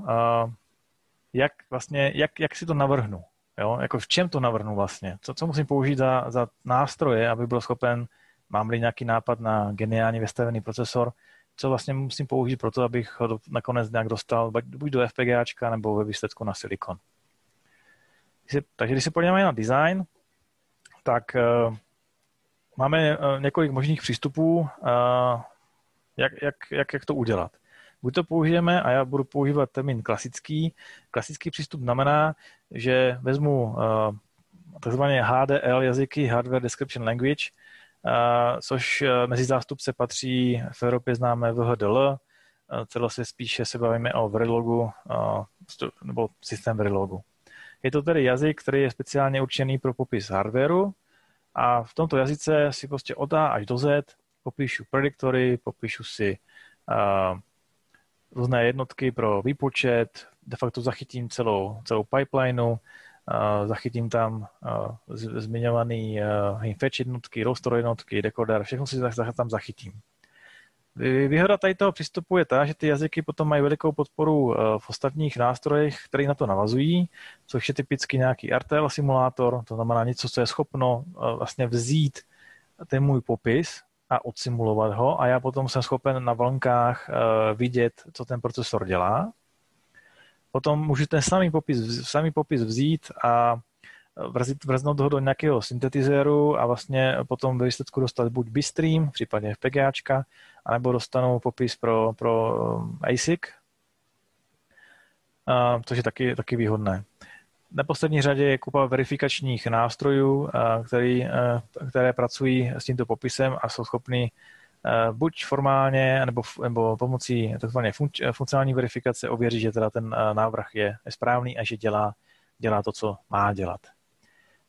jak vlastně, jak, jak si to navrhnu. Jo? Jako v čem to navrhnu vlastně? Co, co musím použít za, za nástroje, aby byl schopen mám-li nějaký nápad na geniálně vystavený procesor, co vlastně musím použít pro to, abych ho nakonec nějak dostal buď do FPGAčka nebo ve výsledku na silikon. Takže když se podíváme na design, tak uh, máme uh, několik možných přístupů, uh, jak, jak, jak, jak to udělat. Buď to použijeme, a já budu používat termín klasický. Klasický přístup znamená, že vezmu takzvané HDL jazyky, Hardware Description Language, což mezi zástupce patří v Evropě známe VHDL, celo se spíše se bavíme o Verilogu nebo systém Verilogu. Je to tedy jazyk, který je speciálně určený pro popis hardwareu a v tomto jazyce si prostě od A až do Z popíšu prediktory, popíšu si uh, různé jednotky pro výpočet, de facto zachytím celou, celou pipelineu, zachytím tam zmiňovaný fetch jednotky, roster jednotky, decoder, všechno si tam zachytím. Výhoda tady toho přístupu je ta, že ty jazyky potom mají velikou podporu v ostatních nástrojích, které na to navazují, což je typicky nějaký RTL simulátor, to znamená něco, co je schopno vlastně vzít ten můj popis a odsimulovat ho a já potom jsem schopen na vlnkách vidět, co ten procesor dělá. Potom můžu ten samý popis, samý popis vzít a vrzit, vrznout ho do nějakého syntetizéru a vlastně potom ve výsledku dostat buď Bistream, případně FPGAčka, anebo dostanu popis pro, pro um, ASIC, což je taky, taky výhodné. V neposlední řadě je kupa verifikačních nástrojů, který, které pracují s tímto popisem a jsou schopny Eh, buď formálně, nebo, nebo pomocí tzv. funkcionální verifikace ověří, že teda ten eh, návrh je správný a že dělá, dělá to, co má dělat.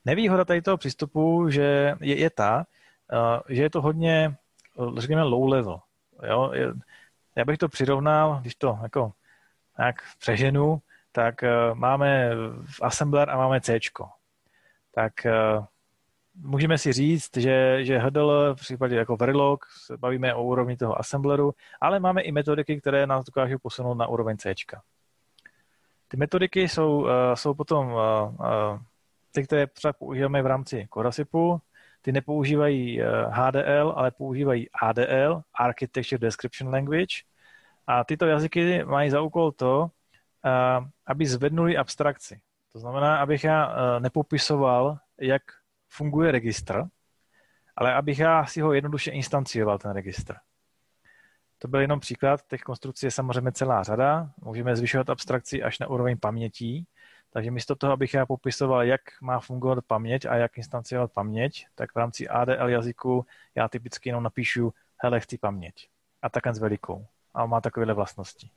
Nevýhoda tady toho přístupu že je, je ta, eh, že je to hodně, řekněme, low level. Jo? Já bych to přirovnal, když to jako nějak přeženu, tak máme v Assembler a máme C. Tak můžeme si říct, že, že HDL v případě jako Verilog se bavíme o úrovni toho assembleru, ale máme i metodiky, které nás dokážou posunout na úroveň C. Ty metodiky jsou, jsou potom ty, které třeba používáme v rámci Corasipu, ty nepoužívají HDL, ale používají ADL, Architecture Description Language, a tyto jazyky mají za úkol to, aby zvednuli abstrakci. To znamená, abych já nepopisoval, jak funguje registr, ale abych já si ho jednoduše instancioval, ten registr. To byl jenom příklad, těch konstrukcí je samozřejmě celá řada, můžeme zvyšovat abstrakci až na úroveň pamětí, takže místo toho, abych já popisoval, jak má fungovat paměť a jak instanciovat paměť, tak v rámci ADL jazyku já typicky jenom napíšu, hele, chci paměť. A takhle s velikou. A má takovéhle vlastnosti.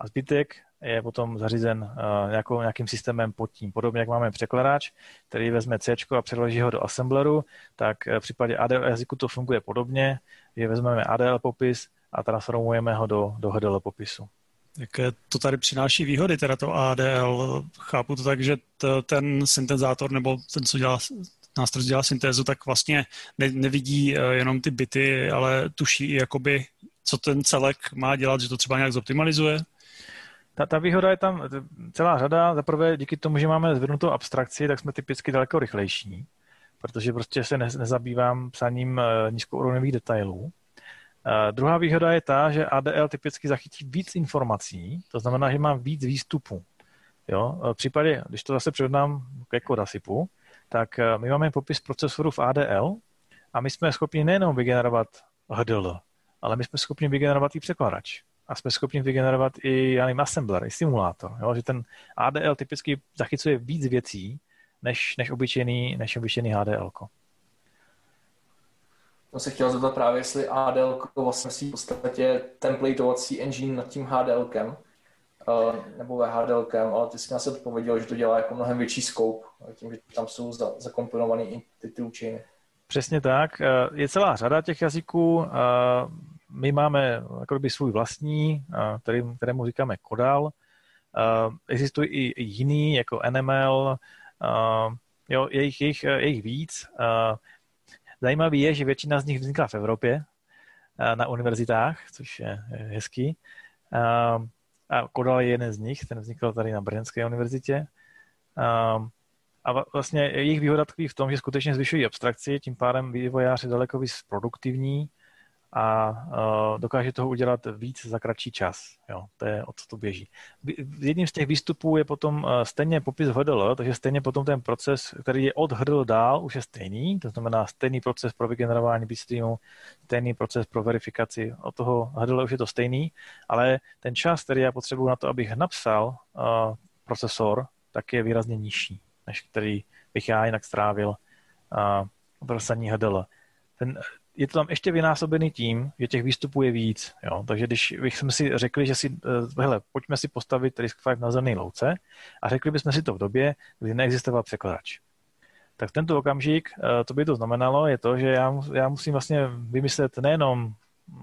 A zbytek je potom zařízen nějakou, nějakým systémem pod tím. Podobně jak máme překladač, který vezme C a přeloží ho do assembleru, tak eh, v případě ADL jazyku to funguje podobně, že vezmeme ADL popis a transformujeme ho do, do HDL popisu. Jaké to tady přináší výhody, teda to ADL? Chápu to tak, že to, ten syntezátor nebo ten, co dělá nástroj dělá syntézu, tak vlastně ne, nevidí eh, jenom ty bity, ale tuší i jakoby, co ten celek má dělat, že to třeba nějak zoptimalizuje? Ta, ta výhoda je tam celá řada. Za prvé, díky tomu, že máme zvednutou abstrakci, tak jsme typicky daleko rychlejší, protože prostě se ne, nezabývám psaním uh, nízkourovňových detailů. Uh, druhá výhoda je ta, že ADL typicky zachytí víc informací, to znamená, že mám víc výstupů. Jo? V případě, když to zase přirovnám ke Kodasipu, tak uh, my máme popis procesoru v ADL a my jsme schopni nejenom vygenerovat HDL, ale my jsme schopni vygenerovat i překladač a jsme schopni vygenerovat i já nevím, assembler, i simulátor. Jo? Že ten ADL typicky zachycuje víc věcí než, než, obyčejný, než obyčejný HDL. To se chtěl zeptat právě, jestli ADL vlastně v podstatě templatovací engine nad tím HDLkem, uh, nebo VHDLkem, ale ty jsi nás odpověděl, že to dělá jako mnohem větší scope, tím, že tam jsou zakomponované i ty, učiny. Přesně tak. Eh, je celá řada těch jazyků. Eh, my máme jakoby svůj vlastní, který, kterému říkáme Kodal. Existují i jiný, jako NML, jo, je jich, je jich, je jich víc. Zajímavý je, že většina z nich vznikla v Evropě na univerzitách, což je hezký. A Kodal je jeden z nich, ten vznikl tady na Brněnské univerzitě. A vlastně jejich výhoda tkví v tom, že skutečně zvyšují abstrakci, tím pádem vývojář je daleko víc produktivní a uh, dokáže toho udělat víc za kratší čas. Jo, to je, o co to běží. Jedním z těch výstupů je potom uh, stejně popis HDL, takže stejně potom ten proces, který je od HDL dál, už je stejný, to znamená stejný proces pro vygenerování bitstreamu, stejný proces pro verifikaci, od toho HDL už je to stejný, ale ten čas, který já potřebuji na to, abych napsal uh, procesor, tak je výrazně nižší, než který bych já jinak strávil uh, pro HDL. Ten, je to tam ještě vynásobený tím, že těch výstupů je víc. Jo? Takže když bychom si řekli, že si, eh, hele, pojďme si postavit RISC-V na zelené louce a řekli bychom si to v době, kdy neexistoval překladač. Tak v tento okamžik, eh, to by to znamenalo, je to, že já, já musím vlastně vymyslet nejenom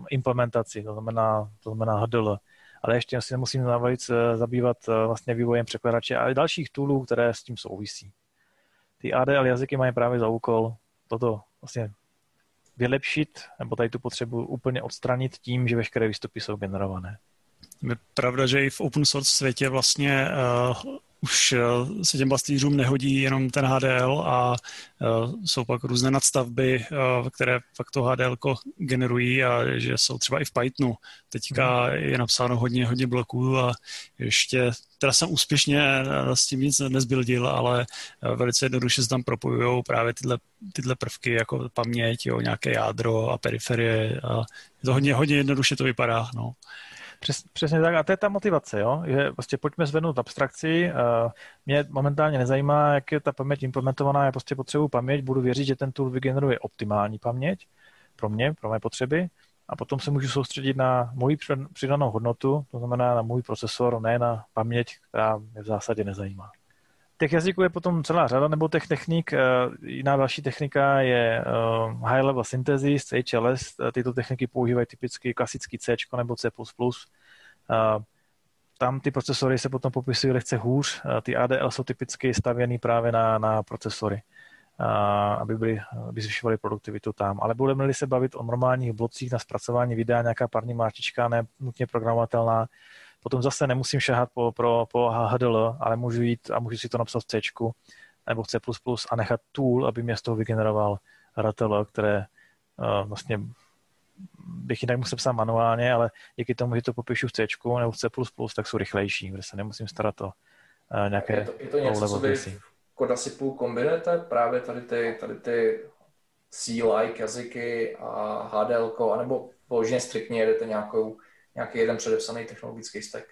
implementaci, to znamená, to znamená HDL, ale ještě si nemusím navíc zabývat vlastně vývojem překladače a dalších toolů, které s tím souvisí. Ty ADL jazyky mají právě za úkol toto vlastně vylepšit, nebo tady tu potřebu úplně odstranit tím, že veškeré výstupy jsou generované. Je pravda, že i v open source světě vlastně uh, už uh, se těm bastýřům nehodí jenom ten HDL a uh, jsou pak různé nadstavby, uh, které pak to HDL generují a že jsou třeba i v Pythonu. Teďka mm. je napsáno hodně, hodně bloků a ještě, teda jsem úspěšně s tím nic nezbyldil, ale velice jednoduše se tam propojují právě tyhle, tyhle prvky jako paměť, jo, nějaké jádro a periferie a to hodně, hodně jednoduše to vypadá. No. Přes, přesně tak. A to je ta motivace, jo? že prostě pojďme zvednout abstrakci. Mě momentálně nezajímá, jak je ta paměť implementovaná. Já prostě potřebuji paměť, budu věřit, že ten tool vygeneruje optimální paměť pro mě, pro mé potřeby. A potom se můžu soustředit na moji přidanou hodnotu, to znamená na můj procesor, ne na paměť, která mě v zásadě nezajímá. Těch jazyků je potom celá řada, nebo těch technik. Eh, jiná další technika je eh, High Level Synthesis, HLS. Eh, tyto techniky používají typicky klasický C nebo C++. Tam ty procesory se potom popisují lehce hůř. Ty ADL jsou typicky stavěny právě na, na procesory, aby, byly, aby zvyšovaly produktivitu tam. Ale budeme-li se bavit o normálních blocích na zpracování videa, nějaká parní máčička, ne nutně programovatelná, Potom zase nemusím šahat po, pro, po HDL, ale můžu jít a můžu si to napsat v C nebo v C++ a nechat tool, aby mě z toho vygeneroval RTL, které uh, vlastně bych jinak musel psát manuálně, ale díky tomu, že to popíšu v C nebo v C++, tak jsou rychlejší, kde se nemusím starat o uh, nějaké je to, je to něco, co vy v Kodasipu kombinujete? Právě tady ty, tady ty C-like jazyky a HDL, anebo položeně striktně jedete nějakou nějaký jeden předepsaný technologický stack.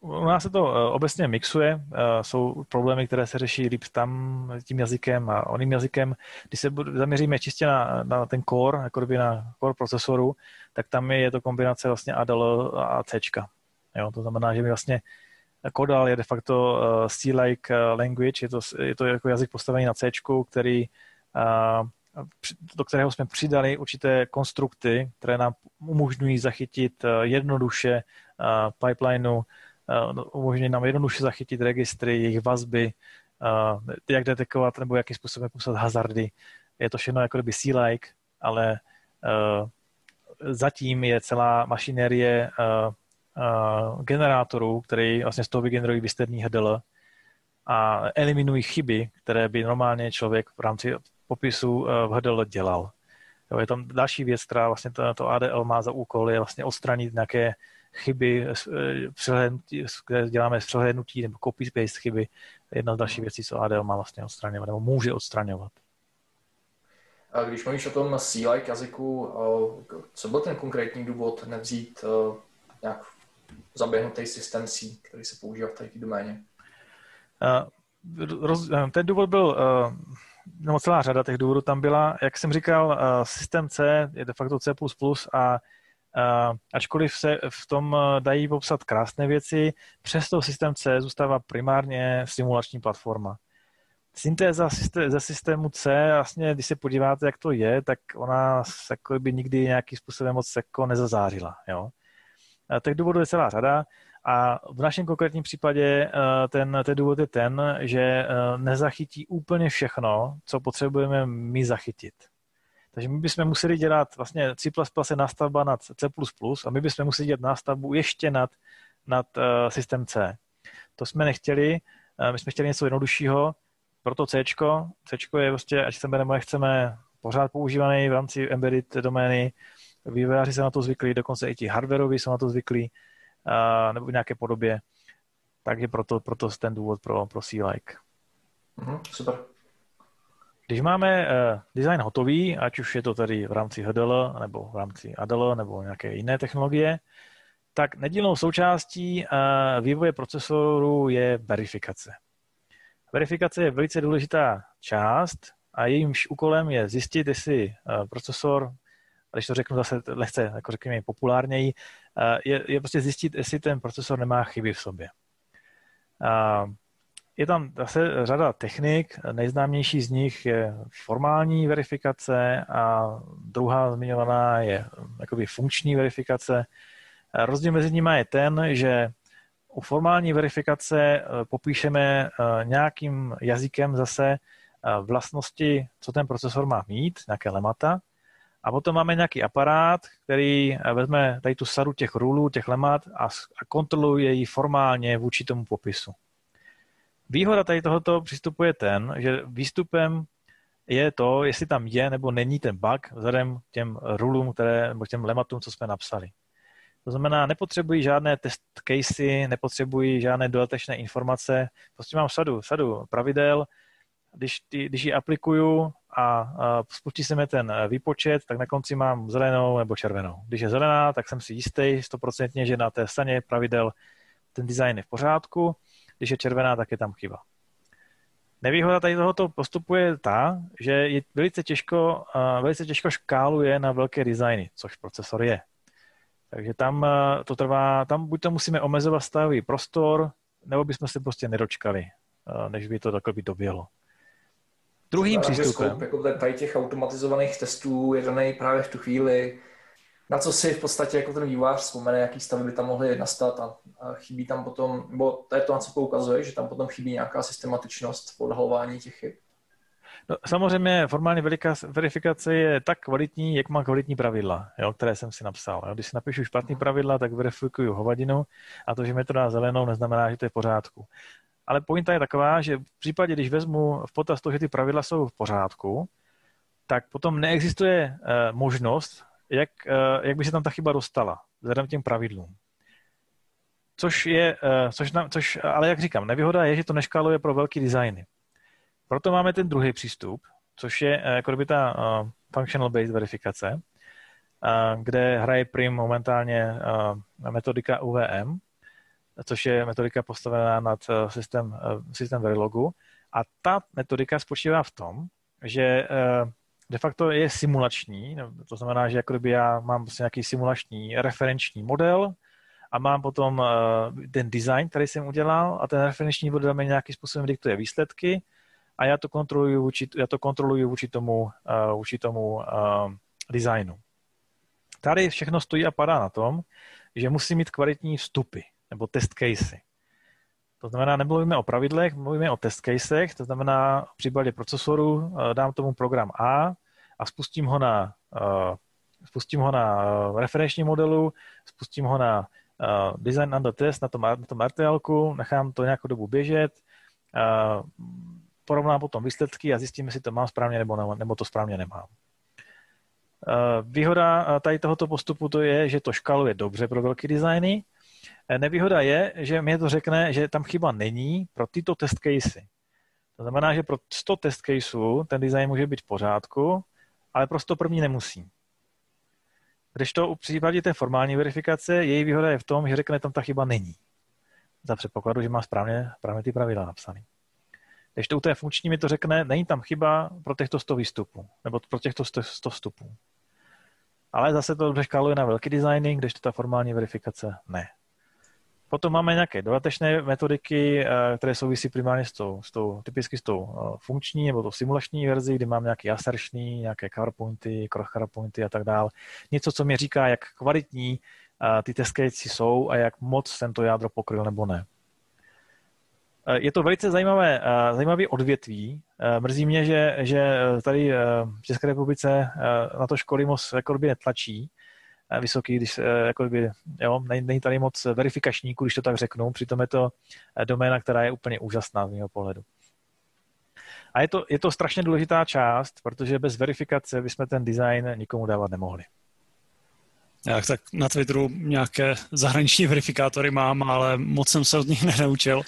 U nás se to eh, obecně mixuje, eh, jsou problémy, které se řeší líp tam tím jazykem a oným jazykem. Když se zaměříme čistě na, na ten core, jako kdyby na core procesoru, tak tam je to kombinace vlastně ADL a C. Jo, to znamená, že vlastně Kodal je de facto eh, C-like language, je to, je to jako jazyk postavený na C, který do kterého jsme přidali určité konstrukty, které nám umožňují zachytit eh, jednoduše eh, pipelineu, eh, umožňují nám jednoduše zachytit registry, jejich vazby, jak detekovat nebo jakým způsobem popsat hazardy. Je to všechno jako kdyby C-like, ale zatím je celá mašinérie generátorů, který vlastně z toho vygenerují výstřední HDL a eliminují chyby, které by normálně člověk v rámci popisu eh, v HDL dělal. Jo, je tam další věc, která vlastně to, to ADL má za úkol, je vlastně odstranit nějaké chyby, eh, které děláme z přehlédnutí nebo copy-paste chyby. Jedna z dalších věcí, co ADL má vlastně odstraňovat, nebo může odstraňovat. A když mluvíš o tom C-like jazyku, eh, co byl ten konkrétní důvod nevzít nějak zaběhnutý systém C, který se používá v té doméně? Ten důvod byl no celá řada těch důvodů tam byla. Jak jsem říkal, uh, systém C je de facto C++ a uh, ačkoliv se v tom uh, dají popsat krásné věci, přesto systém C zůstává primárně simulační platforma. Syntéza ze systému C, vlastně, když se podíváte, jak to je, tak ona se jako by nikdy nějakým způsobem moc jako nezazářila. Jo? Těch důvodů je celá řada. A v našem konkrétním případě eh, ten, ten důvod je ten, že eh, nezachytí úplně všechno, co potřebujeme my zachytit. Takže my bychom museli dělat, vlastně C++ je nástavba nad C++ a my bychom museli dělat nástavbu ještě nad, nad uh, systém C. To jsme nechtěli, my jsme chtěli něco jednoduššího, proto C. C je prostě, ať chceme nebo nechceme, pořád používaný v rámci embedded domény. Vývojáři se na to zvyklí, dokonce i ti hardwareoví jsou na to zvyklí nebo v nějaké podobě. Takže proto, proto ten důvod pro, pro C-Like. Mm, super. Když máme uh, design hotový, ať už je to tady v rámci HDL, nebo v rámci ADL, nebo nějaké jiné technologie, tak nedílnou součástí uh, vývoje procesoru je verifikace. Verifikace je velice důležitá část a jejímž úkolem je zjistit, jestli uh, procesor když to řeknu zase lehce, jako řekněme populárněji, eh, je, je prostě zjistit, jestli ten procesor nemá chyby v sobě. Je tam zase řada technik, nejznámější z nich je formální verifikace a druhá zmiňovaná je jakoby funkční verifikace. Rozdíl mezi nimi je ten, že u formální verifikace popíšeme nějakým jazykem zase vlastnosti, co ten procesor má mít, nějaké lemata, a potom máme nějaký aparát, který vezme tady tu sadu těch rulů, těch lemat a, a kontroluje ji formálně vůči tomu popisu. Výhoda tady tohoto přístupu je ten, že výstupem je to, jestli tam je nebo není ten bug vzhledem k těm rulům, které, nebo těm lematům, co jsme napsali. To znamená, nepotřebují žádné test casey, nepotřebují žádné dodatečné informace, prostě mám sadu, sadu pravidel, když, ty, když ji aplikuju a, spustí se mi ten výpočet, tak na konci mám zelenou nebo červenou. Když je zelená, tak jsem si jistý stoprocentně, že na té staně pravidel ten design je v pořádku, když je červená, tak je tam chyba. Nevýhoda tady tohoto postupu je ta, že je velice těžko, velice těžko škáluje na velké designy, což procesor je. Takže tam to trvá, tam buď to musíme omezovat stavový prostor, nebo bychom se prostě nedočkali, než by to by doběhlo. Druhým přístupem. Scope, jako tady těch automatizovaných testů je daný právě v tu chvíli, na co si v podstatě jako ten vývář vzpomene, jaký stavy by tam mohly nastat a, a chybí tam potom, nebo to je to, na co poukazuje, že tam potom chybí nějaká systematičnost v odhalování těch chyb. No, samozřejmě formální verifikace je tak kvalitní, jak má kvalitní pravidla, jo, které jsem si napsal. Jo. Když si napíšu špatný pravidla, tak verifikuju hovadinu a to, že mi to dá zelenou, neznamená, že to je v pořádku. Ale pointa je taková, že v případě, když vezmu v potaz to, že ty pravidla jsou v pořádku, tak potom neexistuje uh, možnost, jak, uh, jak by se tam ta chyba dostala, vzhledem k těm pravidlům. Což je, uh, což, na, což, ale jak říkám, nevýhoda je, že to neškáluje pro velký designy. Proto máme ten druhý přístup, což je jako by ta uh, functional based verifikace, uh, kde hraje prim momentálně uh, metodika UVM, což je metodika postavená nad eh, systém, eh, systém Verilogu. A ta metodika spočívá v tom, že eh, de facto je simulační, no, to znamená, že jako kdyby já mám prostě nějaký simulační referenční model a mám potom ten design, který jsem udělal a ten referenční model mi nějakým způsobem diktuje výsledky a já to kontroluji vůči, já to kontroluji vůči tomu, vůči tomu designu. Tady všechno stojí a padá na tom, že musí mít kvalitní vstupy nebo test casey. To znamená, nemluvíme o pravidlech, mluvíme o test casech, to znamená v případě procesoru eh, dám tomu program A a spustím ho na, uh, spustím ho na uh, referenční modelu, spustím ho na design under test na tom, na tom RTL, nechám to nějakou dobu běžet, porovnám potom výsledky a zjistím, jestli to mám správně nebo, ne, nebo to správně nemám. Výhoda tady tohoto postupu to je, že to škaluje dobře pro velké designy, Nevýhoda je, že mi to řekne, že tam chyba není pro tyto test casey. To znamená, že pro 100 test caseů ten design může být v pořádku, ale pro 100 první nemusí. Když to u případě té formální verifikace, její výhoda je v tom, že řekne, tam ta chyba není. Za předpokladu, že má správně, správně ty pravidla napsané. Když to u té funkční mi to řekne, není tam chyba pro těchto 100 výstupů, nebo pro těchto 100 vstupů. Ale zase to škáluje na velký designy, když to ta formální verifikace ne. Potom máme nějaké dodatečné metodiky, eh, které souvisí primárně s tou, s tou typicky s tou eh, funkční nebo tou simulační verzi, kdy mám nějaké assertiony, nějaké coverpointy, cross a tak dále. Něco, co mi říká, jak kvalitní eh, ty test jsou a jak moc jsem to jádro pokryl nebo ne. Je to velice zajímavé, zajímavé odvětví. Mrzí mě, že, že tady v České republice na to školy moc netlačí, vysoký, když, eh, jako by, jo, není tady moc verifikačníků, když to tak řeknu, přitom je to eh, doména, která je úplně úžasná z mého pohledu. A je to, je to strašně důležitá část, protože bez verifikace bychom ten design nikomu dávat nemohli. Já tak na Twitteru nějaké zahraniční verifikátory mám, ale moc jsem se od nich <laughs> nenaučil.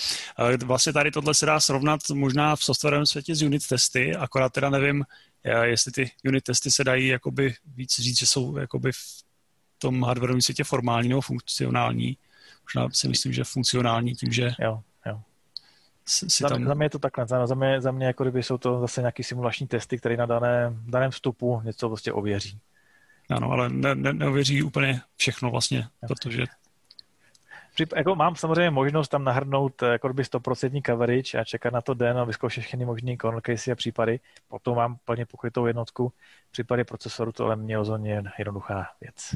Vlastně tady tohle se dá srovnat možná v softwarovém světě s unit testy, akorát teda nevím, jestli ty unit testy se dají jakoby víc říct, že jsou jakoby v tom hardwareovém světě formální nebo funkcionální. Možná si myslím, že funkcionální tím, že jo, jo. Si za, tam... za mě je to takhle. Za, za, mě, za mě jako kdyby jsou to zase nějaký simulační testy, které na dané, daném vstupu něco prostě ověří. Ano, ale ne, ne, neověří úplně všechno vlastně, jo. protože jako mám samozřejmě možnost tam nahrnout eh, jako by 100% coverage a čekat na to den a vyzkoušet všechny možné corner case a případy. Potom mám plně pokrytou jednotku. V případě procesoru to ale mě rozhodně jednoduchá věc.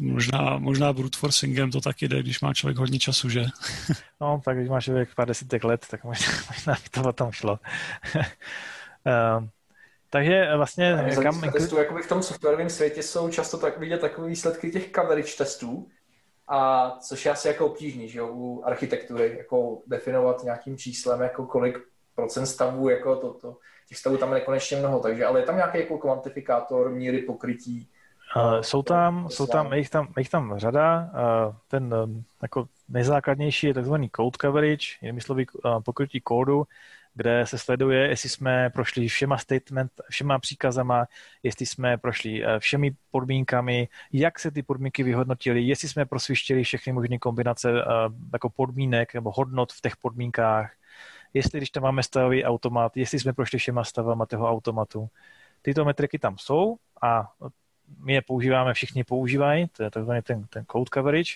Možná, možná brute forcingem to taky jde, když má člověk hodně času, že? <laughs> No, tak když má člověk pár desítek let, tak možná, <laughs> možná by to potom šlo. uh, <laughs> takže vlastně... Kam... Testů, jakoby v tom softwarovém světě jsou často tak vidět takové výsledky těch coverage testů, a což je asi jako obtížný, že jo, u architektury, jako definovat nějakým číslem, jako kolik procent stavů, jako to, to, těch stavů tam je nekonečně mnoho, takže, ale je tam nějaký jako kvantifikátor míry pokrytí, Uh, jsou tam, jsou tam, je jich tam, je jich tam řada. Uh, ten uh, jako nejzákladnější je takzvaný code coverage, jinými slovy uh, pokrytí kódu, kde se sleduje, jestli jsme prošli všema statement, všema příkazama, jestli jsme prošli všemi podmínkami, jak se ty podmínky vyhodnotily, jestli jsme prosvištěli všechny možné kombinace jako podmínek nebo hodnot v těch podmínkách, jestli když tam máme stavový automat, jestli jsme prošli všema stavama toho automatu. Tyto metriky tam jsou a my je používáme, všichni používají, to je takzvaný ten, ten code coverage.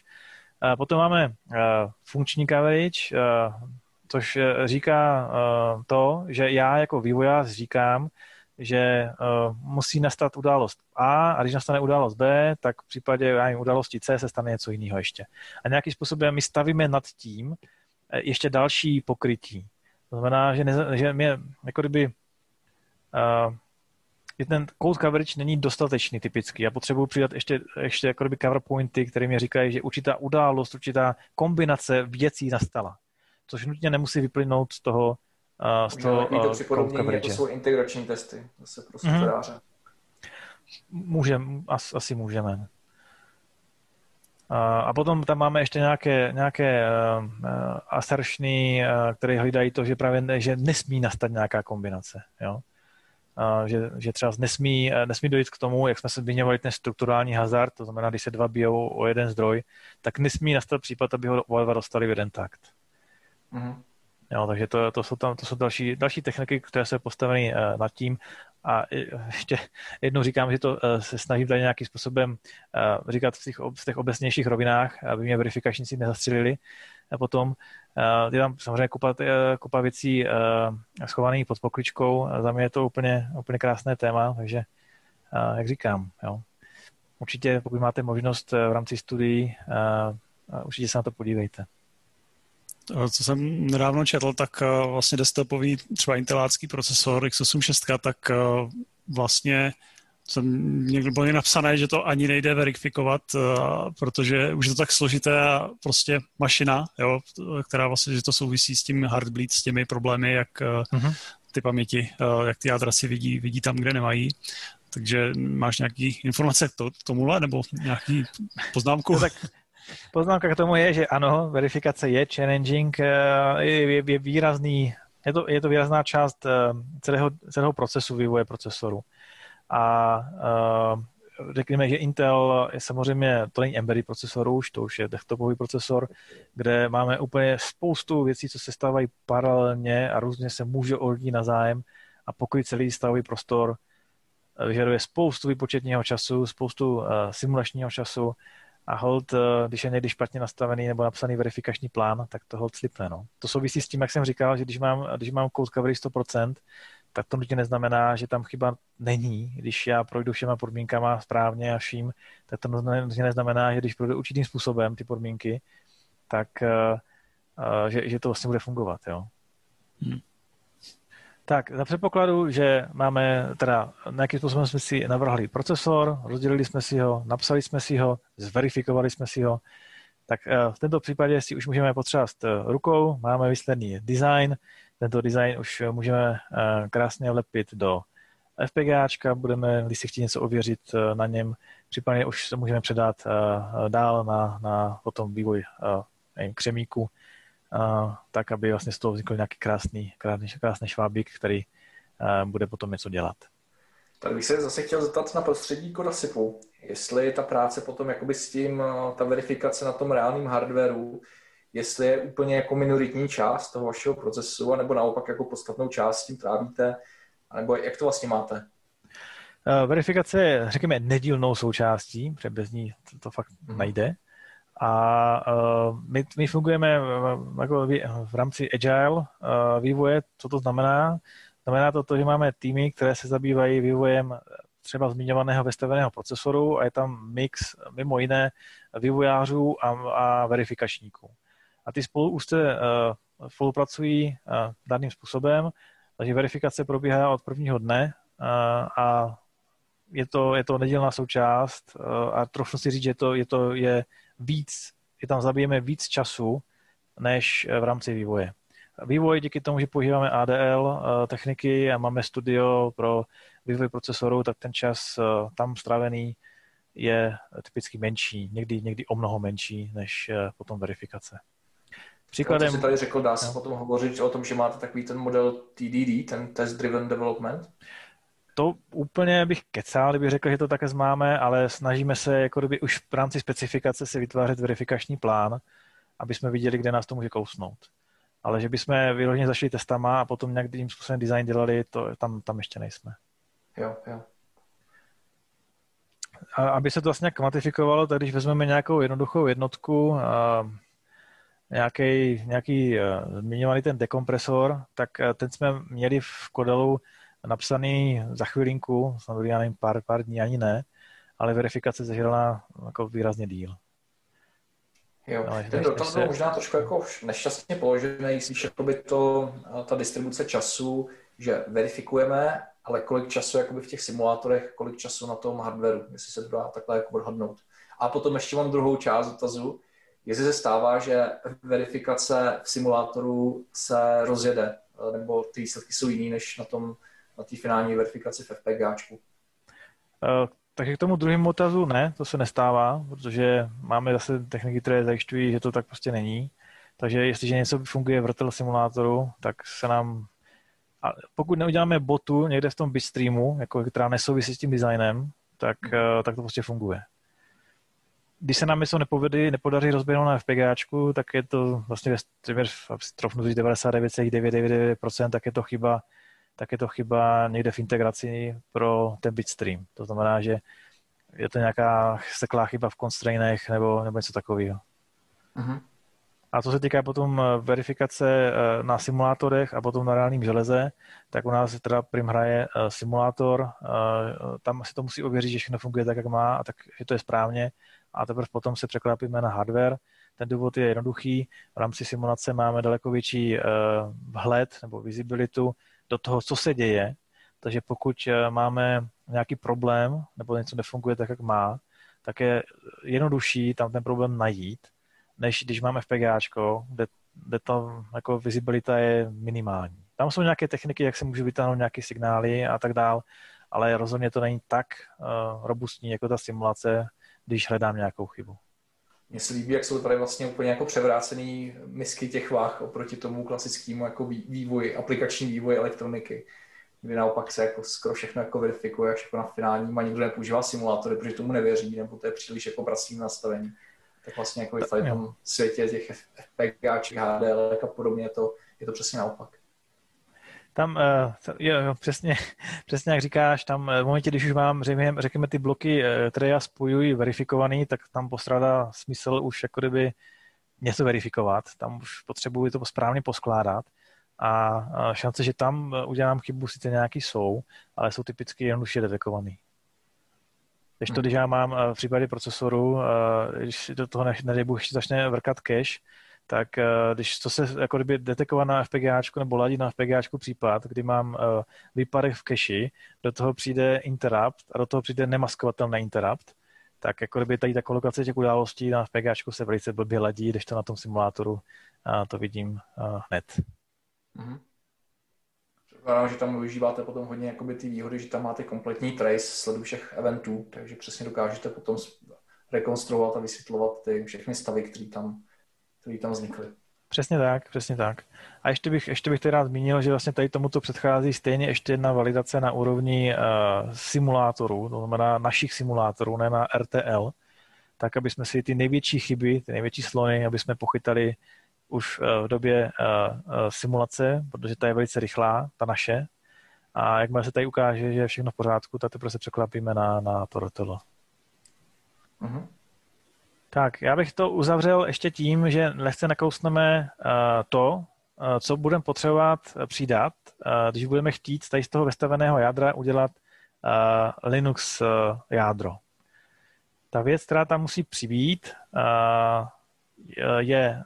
A potom máme uh, funkční coverage, uh, což eh, říká to, že já jako vývojář říkám, že musí nastat událost A a když nastane událost B, tak v případě já události C se stane něco jiného ještě. A nějakým způsobem my stavíme nad tím ještě další pokrytí. To znamená, že, ne, že my jako kdyby uh, že ten code coverage není dostatečný typicky. Já potřebuji přidat ještě, ještě jako cover pointy, které mi říkají, že určitá událost, určitá kombinace věcí nastala. Což nutně nemusí vyplynout z toho, uh, z toho uh, to code coverage. Jako jsou integrační testy zase pro softwaráře. Mm-hmm. Můžeme, as, asi můžeme. A potom tam máme ještě nějaké, nějaké uh, assertiony, uh, které hledají to, že právě že nesmí nastat nějaká kombinace. Jo? Že, že třeba nesmí, nesmí dojít k tomu, jak jsme se zmiňovali, ten strukturální hazard, to znamená, když se dva bijou o jeden zdroj, tak nesmí nastat případ, aby ho oba dva dostali v jeden takt. Mm-hmm. Jo, takže to, to jsou, tam, to jsou další, další techniky, které jsou postaveny uh, nad tím. A ještě jednou říkám, že to se snažím tady nějakým způsobem říkat v těch, v těch obecnějších rovinách, aby mě verifikačníci nezastřelili. Potom Uh, je tam samozřejmě kupa, kupa věcí uh, schovaných pod pokličkou. Za mě je to úplně, úplně krásné téma, takže jak říkám, jo. určitě pokud máte možnost v rámci studií, určitě se na to podívejte. Co jsem nedávno četl, tak vlastně desktopový třeba intelácký procesor x86, tak vlastně jsem někdo byl napsané, že to ani nejde verifikovat, uh, protože už je to tak složité a prostě mašina, jo, která vlastně, že to souvisí s tím heartbleed, s těmi problémy, jak uh, uh-huh. ty paměti, uh, jak ty jádra si vidí, vidí tam, kde nemají. Takže máš nějaký informace k, to, k tomuhle, nebo nějaký poznámku? No, tak poznámka k tomu je, že ano, verifikace je challenging, je, je, je výrazný, je to, je to výrazná část celého, celého procesu vývoje procesoru. A uh, řekněme, že Intel je samozřejmě, to není embedded procesor už, to už je desktopový procesor, kde máme úplně spoustu věcí, co se stávají paralelně a různě se může odlít na zájem a pokud celý stavový prostor eh, vyžaduje spoustu výpočetního času, spoustu uh, simulačního času a hold, uh, když je někdy špatně nastavený nebo napsaný verifikační plán, tak to hold slipne. No. To souvisí s tím, jak jsem říkal, že když mám, když mám code coverage 100%, tak to nutně neznamená, že tam chyba není. Když já projdu všema podmínkama správně a vším, tak to nutně neznamená, že když projdu určitým způsobem ty podmínky, tak uh, uh, že, že to vlastně bude fungovat. Jo? Hmm. Tak, za předpokladu, že máme teda, nějakým způsobem jsme si navrhli procesor, rozdělili jsme si ho, napsali jsme si ho, zverifikovali jsme si ho, tak uh, v tomto případě si už můžeme potřást rukou, máme výsledný design, tento design už můžeme eh, krásně vlepit do FPGAčka, budeme, když si chtít něco ověřit eh, na něm, případně už se můžeme předat eh, dál na, na potom vývoj nevím, křemíku, tak, aby vlastně z toho vznikl nějaký krásný, krásný, krásný švábík, který bude potom něco dělat. Tak bych se zase chtěl zeptat na prostředí Codasipu, jestli ta práce potom jakoby s tím, ta verifikace na tom reálném hardwareu, jestli je úplně jako minoritní část toho vašeho procesu, anebo naopak jako podstatnou část tím trávíte, nebo jak to vlastně máte? Eh, verifikace je, řekněme, nedílnou součástí, protože bez ní to, to fakt hmm. nejde. A uh, my, my fungujeme v, jako v, v rámci agile uh, vývoje. Co to znamená? Znamená to to, že máme týmy, které se zabývají vývojem třeba zmiňovaného vystaveného procesoru a je tam mix mimo jiné vývojářů a, a verifikačníků. A ty spolu už se uh, spolupracují uh, daným způsobem, takže verifikace probíhá od prvního dne uh, a je to, je to nedělná součást a trochu si říct, že to je, to je víc, je tam zabijeme víc času, než v rámci vývoje. Vývoj díky tomu, že používáme ADL techniky a máme studio pro vývoj procesoru, tak ten čas tam strávený je typicky menší, někdy, někdy o mnoho menší než potom verifikace. Příkladem... To jsi tady řekl, dá se no. potom hovořit o tom, že máte takový ten model TDD, ten Test Driven Development? To úplně bych kecal, kdybych řekl, že to také máme, ale snažíme se jako kdyby už v rámci specifikace si vytvářet verifikační plán, aby jsme viděli, kde nás to může kousnout. Ale že bychom vyloženě zašli testama a potom nějak tím způsobem design dělali, to tam, tam ještě nejsme. Jo, jo. A aby se to vlastně kvantifikovalo, tak když vezmeme nějakou jednoduchou jednotku, a nějaký, nějaký uh, zmiňovaný ten dekompresor, tak uh, ten jsme měli v Kodelu napsaný za chvilinku, samozřejmě já nevím, pár, pár dní ani ne, ale verifikace zažila jako výrazně díl. Jo, ale ten dotaz byl možná trošku jako nešťastně položený, spíš jako by to, ta distribuce času, že verifikujeme, ale kolik času jakoby v těch simulátorech, kolik času na tom hardwareu, jestli se to dá takhle jako odhadnout. A potom ještě mám druhou část dotazu, jestli se stává, že verifikace v simulátoru se rozjede, nebo ty výsledky jsou jiný než na tom na té finální verifikaci v FPGAčku. Uh, takže k tomu druhému otazu ne, to se nestává, protože máme zase techniky, které zajišťují, že to tak prostě není. Takže jestliže něco funguje v RTL simulátoru, tak se nám a pokud neuděláme botu někde v tom bitstreamu, jako, která nesouvisí s tím designem, tak, uh, tak to prostě funguje když se nám něco nepovede, nepodaří rozběhnout na FPGAčku, tak je to vlastně trofnu 99,999%, tak je to chyba, tak je to chyba někde v integraci pro ten bitstream. To znamená, že je to nějaká seklá chyba v constrainech nebo, nebo něco takového. Uh-huh. A co se týká potom eh, verifikace eh, na simulátorech a potom na reálném železe, tak u nás teda Prim hraje eh, simulátor, tam si to musí ověřit, že všechno funguje tak, jak má a tak, že to je správně a teprve potom se překlápíme na hardware. Ten důvod je jednoduchý. V rámci simulace máme daleko větší vhled nebo visibilitu do toho, co se děje. Takže pokud máme nějaký problém nebo něco nefunguje tak, jak má, tak je jednodušší tam ten problém najít, než když máme FPGAčko, kde, kde to jako vizibilita je minimální. Tam jsou nějaké techniky, jak se můžu vytáhnout nějaké signály a tak dál, ale rozhodně to není tak uh, robustní jako ta simulace, když hledám nějakou chybu. Mně se líbí, jak jsou tady vlastně úplně jako převrácený misky těch váh oproti tomu klasickému jako vývoji, aplikační vývoj elektroniky, kdy naopak se jako skoro všechno jako verifikuje, až jako na finálním a nikdo nepoužívá simulátory, protože tomu nevěří, nebo to je příliš jako pracní nastavení tak vlastně jako v tom světě těch FPGáček, HDL a podobně to, je to přesně naopak. Tam, uh, jo, jo, přesně, <laughs> přesně jak říkáš, tam eh, v momentě, když už mám, řekněme, řekněme ty bloky, eh, které já spojuji verifikovaný, tak tam postrádá smysl už jako kdyby něco verifikovat. Tam už potřebuji to správně poskládat a šance, že tam udělám chybu, sice nějaký jsou, ale jsou typicky jednoduše detekovaný. Když to, když já mám eh, v případě procesoru, eh, když do toho nedej ještě začne vrkat cache, tak eh, když to se jako kdyby detekovat na FPGAčku nebo ladí na FPGAčku případ, kdy mám výpadek v cache, do toho přijde interrupt a do toho přijde nemaskovatelný interrupt, tak jako kdyby tady ta kolokace těch událostí na FPGAčku se velice blbě ladí, když to na tom simulátoru to vidím hned. Mm-hmm. Předpokládám, že tam využíváte potom hodně jakoby ty výhody, že tam máte kompletní trace sledu všech eventů, takže přesně dokážete potom rekonstruovat a vysvětlovat ty všechny stavy, které tam, které tam vznikly. Přesně tak, přesně tak. A ještě bych, ještě bych teda zmínil, že vlastně tady tomuto předchází stejně ještě jedna validace na úrovni uh, simulátorů, to znamená našich simulátorů, ne na RTL, tak aby jsme si ty největší chyby, ty největší slony, aby jsme pochytali už eh, v době eh, eh, simulace, protože ta je velice rychlá, ta naše. A jakmile se tady ukáže, že je všechno v pořádku, tak teprve se překlapíme na, na to rotolo. Uh-huh. Tak, já bych to uzavřel ještě tím, že lehce nakousneme to, co budeme potřebovat přidat, když budeme chtít tady z toho vystaveného jádra udělat Linux jádro. Ta věc, která tam musí přibít, je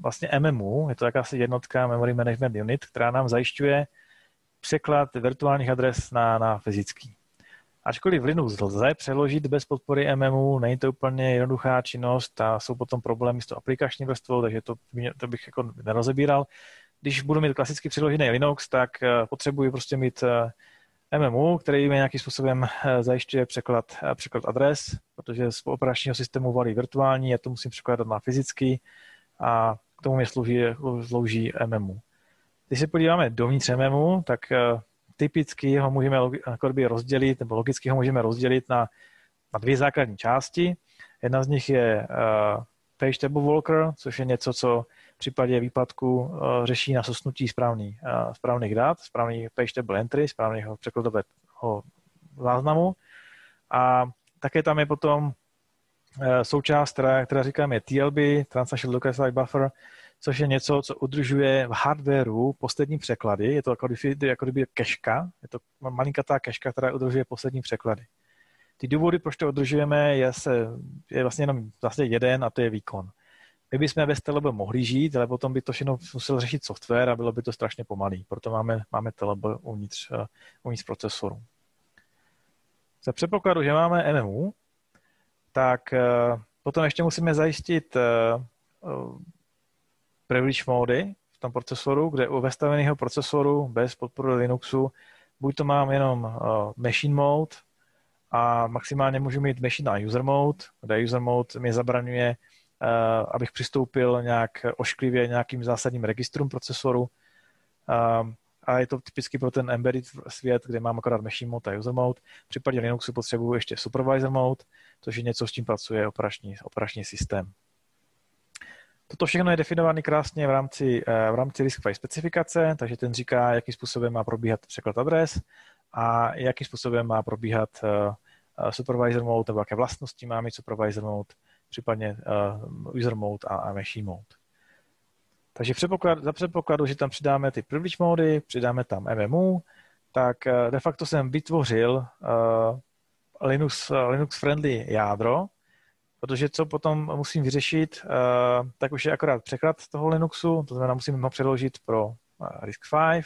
vlastně MMU, je to jakási jednotka Memory Management Unit, která nám zajišťuje překlad virtuálních adres na, na fyzický. Ačkoliv Linux lze přeložit bez podpory MMU, není to úplně jednoduchá činnost a jsou potom problémy s tou aplikační vrstvou, takže to, to bych jako nerozebíral. Když budu mít klasicky přeložený Linux, tak eh, potřebuji prostě mít eh, MMU, který mi nějakým způsobem eh, zajišťuje překlad, překlad adres, protože z operačního systému valí virtuální, já to musím překládat na fyzický a k tomu mě slouží, slouží MMU. Když se podíváme dovnitř MMU, tak typicky ho můžeme jako rozdělit, nebo logicky ho můžeme rozdělit na, na dvě základní části. Jedna z nich je uh, page table walker, což je něco, co v případě výpadku uh, řeší na sosnutí správný, uh, správných dat, správný page table entry, správného překladového záznamu. A také tam je potom součást, která, která říkáme TLB, Transaction Localized Buffer, což je něco, co udržuje v hardwareu poslední překlady. Je to jako, kdyby, jako kdyby keška, je to malinkatá keška, která udržuje poslední překlady. Ty důvody, proč to udržujeme, je, se, je vlastně jenom vlastně jeden a to je výkon. My bychom bez Telebe mohli žít, ale potom by to všechno musel řešit software a bylo by to strašně pomalý. Proto máme, máme Telebe uvnitř, uh, uvnitř procesoru. Za předpokladu, že máme MMU, tak uh, potom ještě musíme zajistit uh, privilege módy v tom procesoru, kde u vestaveného procesoru bez podpory Linuxu buď to mám jenom uh, machine mode a maximálně můžu mít machine a user mode, kde user mode mi zabraňuje, uh, abych přistoupil nějak ošklivě nějakým zásadním registrům procesoru. Uh, a je to typicky pro ten embedded svět, kde mám akorát machine mode a user mode. V případě Linuxu potřebuji ještě supervisor mode, což je něco, s čím pracuje operační, operační systém. Toto všechno je definované krásně v rámci, eh, v rámci RISC-V specifikace, takže ten říká, jakým způsobem má probíhat překlad adres a jakým způsobem má probíhat eh, eh, supervisor mode, nebo jaké vlastnosti má mít supervisor mode, případně user mode a, machine mode. Takže předpoklad, za předpokladu, že tam přidáme ty privilege mody, přidáme tam MMU, tak de facto jsem vytvořil Linux, Linux friendly jádro, protože co potom musím vyřešit, uh, tak už je akorát překlad toho Linuxu, to znamená, musím ho přeložit pro uh, RISC-V.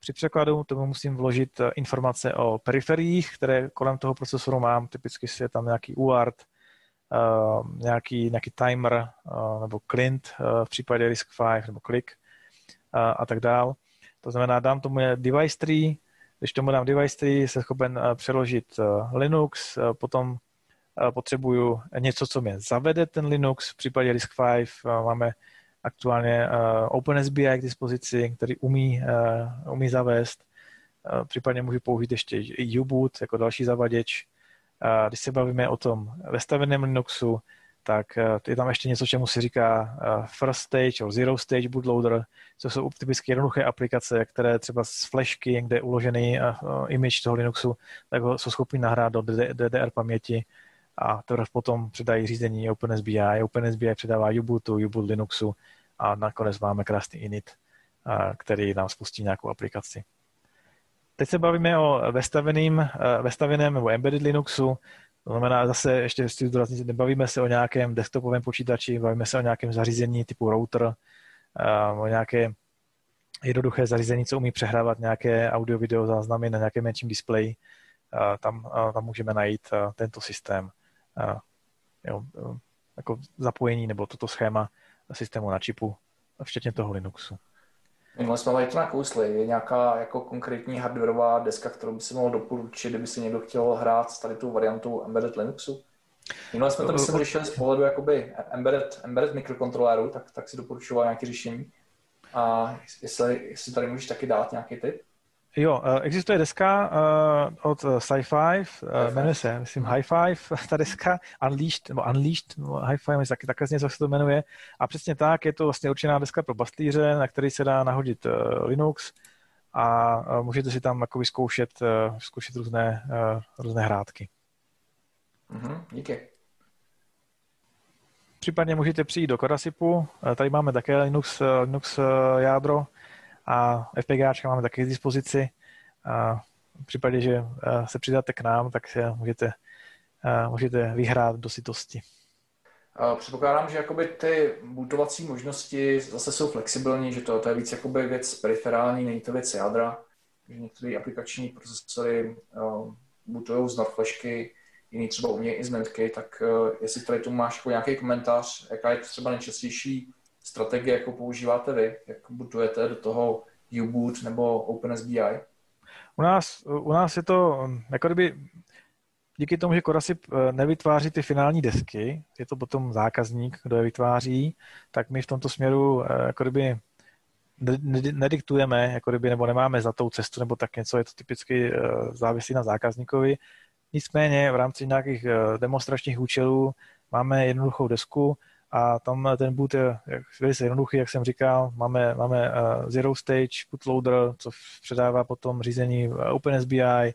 Při překladu tomu musím vložit uh, informace o periferiích, které kolem toho procesoru mám, typicky je tam nějaký UART, nějaký, nějaký timer nebo clint v případě RISC-V nebo click a tak dál. To znamená, dám tomu device tree, když tomu dám device tree, jsem schopen přeložit Linux, potom potřebuju něco, co mě zavede ten Linux. V případě RISC-V máme aktuálně OpenSBI k dispozici, který umí, umí zavést. Případně můžu použít ještě U-boot jako další zavaděč. Když se bavíme o tom vestaveném Linuxu, tak je tam ještě něco, čemu se říká first stage or zero stage bootloader, co jsou typicky jednoduché aplikace, které třeba z flashky, kde je uložený image toho Linuxu, tak ho jsou schopni nahrát do DDR paměti a teprve potom předají řízení OpenSBI, OpenSBI předává Ubuntu, Ubuntu Linuxu a nakonec máme krásný init, který nám spustí nějakou aplikaci. Teď se bavíme o vestaveným, vestaveném nebo embedded Linuxu, to znamená zase ještě chci zdůraznit, nebavíme se o nějakém desktopovém počítači, bavíme se o nějakém zařízení typu router, o nějaké jednoduché zařízení, co umí přehrávat nějaké audio-video záznamy na nějakém menším displeji. Tam, tam můžeme najít tento systém jo, jako zapojení nebo toto schéma systému na čipu, včetně toho Linuxu. Minule jsme to nakousli. Je nějaká jako konkrétní hardwareová deska, kterou by si mohl doporučit, kdyby si někdo chtěl hrát s tady tu variantou embedded Linuxu? Minule jsme to myslím řešili z pohledu jakoby embedded, embedded mikrokontroléru, tak, tak si doporučoval nějaké řešení. A jestli, jestli tady můžeš taky dát nějaký tip? Jo, eh, existuje deska uh, od eh, Sci-Fi, jmenuje se, myslím, High <laughs> Five, ta deska, Unleashed, nebo Unleashed, nebo High Five, taky takhle něco se to jmenuje. A přesně tak, je to vlastně určená deska pro bastlíře, na který se dá nahodit Linux a můžete si tam jako zkoušet, uh, zkoušet různé, různé hrátky. Mm-hmm, díky. Případně můžete přijít do Kodasipu, tady máme také Linux, Linux jádro, a FPGAčka máme taky k dispozici. A v případě, že se přidáte k nám, tak se můžete, můžete vyhrát do sytosti. Předpokládám, že jakoby ty bootovací možnosti zase jsou flexibilní, že to, to je víc jakoby věc periferální, není to věc jádra, že některé aplikační procesory uh, bootují z flashky, jiný třeba umějí i z Netky, tak uh, jestli tady tu máš jako nějaký komentář, jaká je třeba nejčastější strategie, jakou používáte vy, jak bootujete do toho U-Boot nebo OpenSBI? U nás, u nás je to, jako kdyby díky tomu, že Korasip eh, nevytváří ty finální desky, je to potom zákazník, kdo je vytváří, tak my v tomto směru eh, jako kdyby nediktujeme, jako kdyby, nebo nemáme za tou cestu, nebo tak něco, je to typicky eh, závislí na zákazníkovi. Nicméně v rámci nějakých demonstračních účelů máme jednoduchou desku a tam ten boot je velice jednoduchý, jak jsem říkal. Máme, máme Zero Stage bootloader, co předává potom řízení OpenSBI,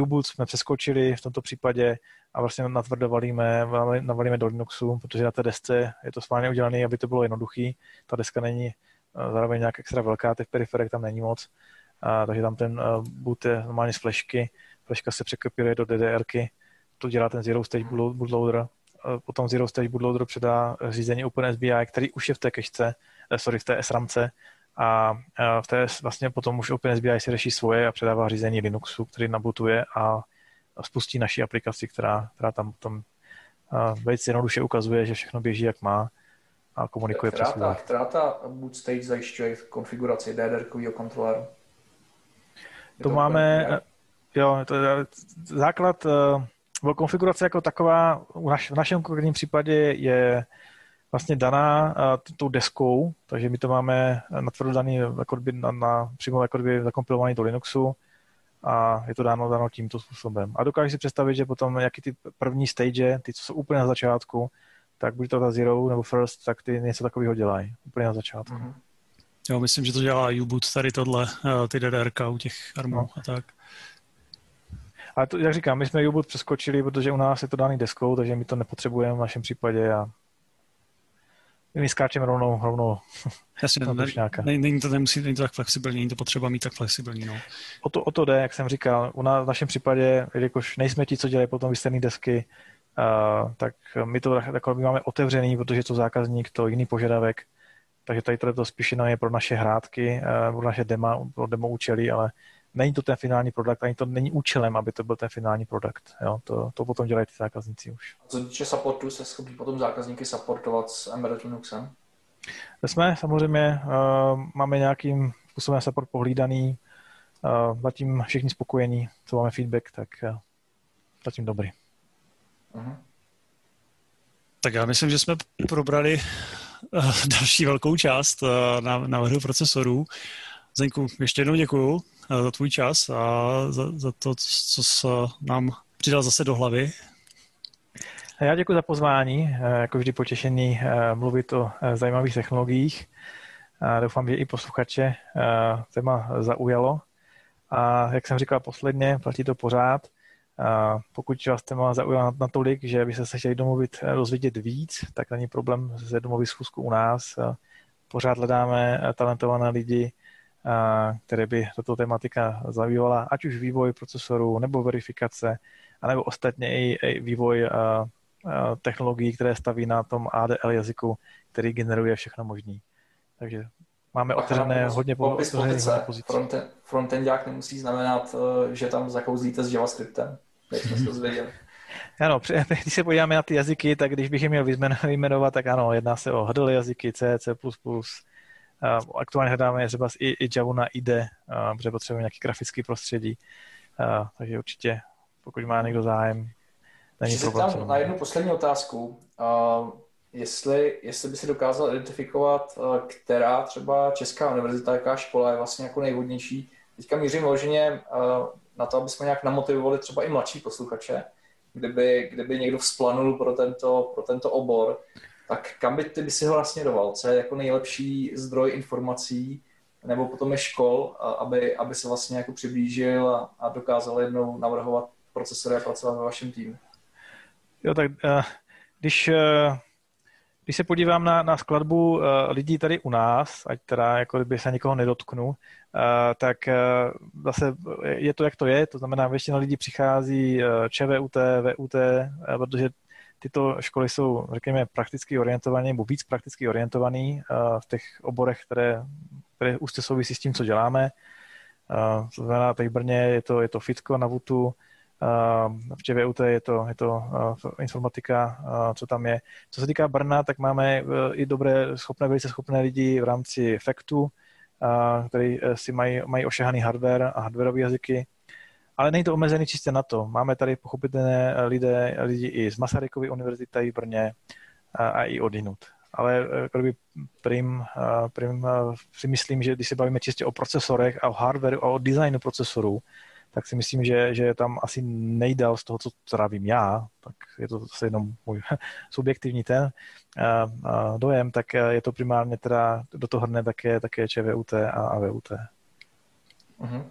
U-boot jsme přeskočili v tomto případě a vlastně natvrdo valíme, navalíme do Linuxu, protože na té desce je to správně udělané, aby to bylo jednoduchý. Ta deska není eh, zároveň nějak extra velká, těch periferek tam není moc, a, takže tam ten uh, boot je normálně z flashky, flashka se překopíruje do DDRky, to dělá ten Zero Stage bootloader, potom Zero Stage bootloader předá řízení OpenSBI, který už je v té kešce, eh, sorry, v té SRAMce. A v té vlastně potom už OpenSBI si řeší svoje a předává řízení Linuxu, který nabutuje a spustí naší aplikaci, která, která tam potom velice jednoduše ukazuje, že všechno běží jak má a komunikuje která přes ta, která ta boot stage zajišťuje konfiguraci DDR kontroleru? To, to máme, jo, to je základ, konfigurace jako taková v, naš, v našem konkrétním případě je vlastně daná tou deskou, takže my to máme natvrdo daný jako by na, na, přímo jako by zakompilovaný do Linuxu a je to dáno, dáno tímto způsobem. A dokážeš si představit, že potom jaký ty první stage, ty, co jsou úplně na začátku, tak buď to ta Zero nebo First, tak ty něco takového dělají, úplně na začátku. Mm-hmm. Jo, myslím, že to dělá U-Boot tady tohle, eh, ty DDRK u těch armů no. a tak. Ale to, jak říkám, my jsme U-Boot přeskočili, protože u nás je to daný deskou, takže my to nepotřebujeme v našem případě a my skáčeme rovnou, rovnou <laughs> Jasně, ne, ne, není, to, nemusí, není to tak flexibilní, není to potřeba mít tak flexibilní. No. O, to, o to jde, jak jsem říkal. U nás, v našem případě, jelikož nejsme ti, co dělají potom výsledné desky, uh, tak my to takové máme otevřený, protože to zákazník, to jiný požadavek. Takže tady to spíš je pro naše hrádky, uh, pro naše demo, pro demo účely, ale není to ten finální produkt, ani to není účelem, aby to byl ten finální produkt. Jo? To, to potom dělají ty zákazníci už. A co týče supportu, se schopí potom zákazníky supportovat s Embedded Linuxem? Jsme samozřejmě, uh, máme nějakým způsobem support pohlídaný, uh, zatím všichni spokojení, co máme feedback, tak uh, zatím dobrý. Uh-huh. Tak já myslím, že jsme probrali uh, další velkou část uh, na návrhu procesorů. Zdenku, ještě jednou děkuju za tvůj čas a za, za to, co jsi nám přidal zase do hlavy. Já děkuji za pozvání, eh, jako vždy potěšený eh, mluvit o zajímavých technologiích. Doufám, že i posluchače téma zaujalo. A jak jsem říkal posledně, platí to pořád. Pokud vás téma zaujalo natolik, že byste se chtěli domluvit, rozvidět víc, tak není problém se domluvit schůzku u nás. Pořád hledáme talentované lidi, které by tato tematika zabývala, ať už vývoj procesorů, nebo verifikace, anebo ostatně i, i vývoj technologií, které staví na tom ADL jazyku, který generuje všechno možný. Takže máme otevřené hodně popis Fronten, frontendák nemusí znamenat, eh, že tam zakouzlíte s JavaScriptem. Jak jsme se dozvěděli. <laughs> Ano, <laughs> když se podíváme na ty jazyky, tak když bych je měl vyjmenovat, tak ano, jedná se o HDL jazyky, C, C++, Aktuálně hledáme třeba i, i Java na IDE, protože potřebujeme nějaký grafický prostředí. Takže určitě, pokud má někdo zájem, není problém. Tam na jednu poslední otázku. Jestli, jestli by si dokázal identifikovat, která třeba česká univerzita, jaká škola je vlastně jako nejvhodnější. Teďka mířím vloženě na to, aby jsme nějak namotivovali třeba i mladší posluchače, kdyby, kdyby někdo vzplanul pro tento, pro tento obor, tak kam by ty by si ho nasměroval? Co je jako nejlepší zdroj informací nebo potom je škol, aby, aby se vlastně jako přiblížil a, a dokázal jednou navrhovat procesory a pracovat ve vašem týmu? Jo, tak uh, když uh, Když se podívám na, na skladbu uh, lidí tady u nás, ať teda jako kdyby se nikoho nedotknu, tak zase je to, jak to je, to znamená, většina lidí přichází ČVUT, VUT, protože tyto školy jsou, řekněme, prakticky orientované, nebo víc prakticky orientované uh, v těch oborech, které, které úzce souvisí s tím, co děláme. Uh, to znamená, tady v Brně je to, je to FICO na VUTu, v ČVUT je to, je to informatika, co tam je. Co se týká Brna, tak máme i dobré, schopné, velice schopné lidi v rámci FECTu, který si mají, mají ošahaný hardware a hardwareové jazyky. Ale není to omezený čistě na to. Máme tady pochopitelné lidé, lidi i z Masarykovy univerzity v Brně a, a i odinut. Ale e, kdyby prim, prim si myslím, že když se bavíme čistě o procesorech a o hardwareu a o designu procesorů, tak si myslím, že, že tam asi nejdál z toho, co trávím já, tak je to zase jenom můj <laughs> subjektivní ten dojem, tak je to primárně teda do toho hrne také, také ČVUT a AVUT. Mm-hmm.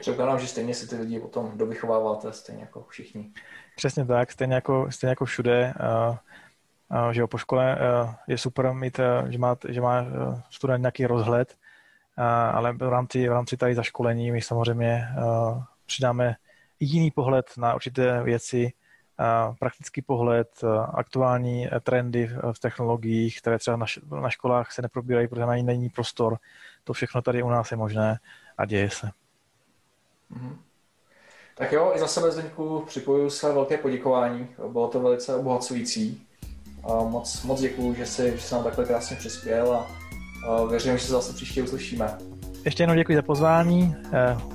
Předpokládám, že stejně si ty lidi potom dovychováváte, stejně jako všichni. Přesně tak, stejně jako, stejně jako všude. Uh, uh, že jo, po škole uh, je super mít, uh, že má, že má uh, student nějaký rozhled, ale v rámci, v rámci tady zaškolení my samozřejmě přidáme jiný pohled na určité věci, praktický pohled, aktuální trendy v technologiích, které třeba na, na školách se neprobírají, protože na ní není prostor. To všechno tady u nás je možné a děje se. Mm-hmm. Tak jo, i za sebe Zdeňku připojuju se velké poděkování. Bylo to velice obohacující. Moc, moc děkuju, že jsi, že jsi nám takhle krásně přispěl a věřím, že se zase příště uslyšíme. Ještě jednou děkuji za pozvání,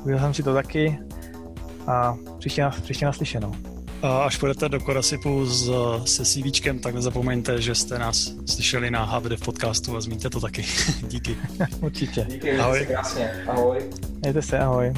uvěděl jsem si to taky a příště, příště naslyšenou. A až půjdete do Korasipu s, se CVčkem, tak nezapomeňte, že jste nás slyšeli na HBD podcastu a zmíňte to taky. <laughs> Díky. <laughs> Určitě. Díky, ahoj. se krásně. Ahoj. Mějte se, ahoj.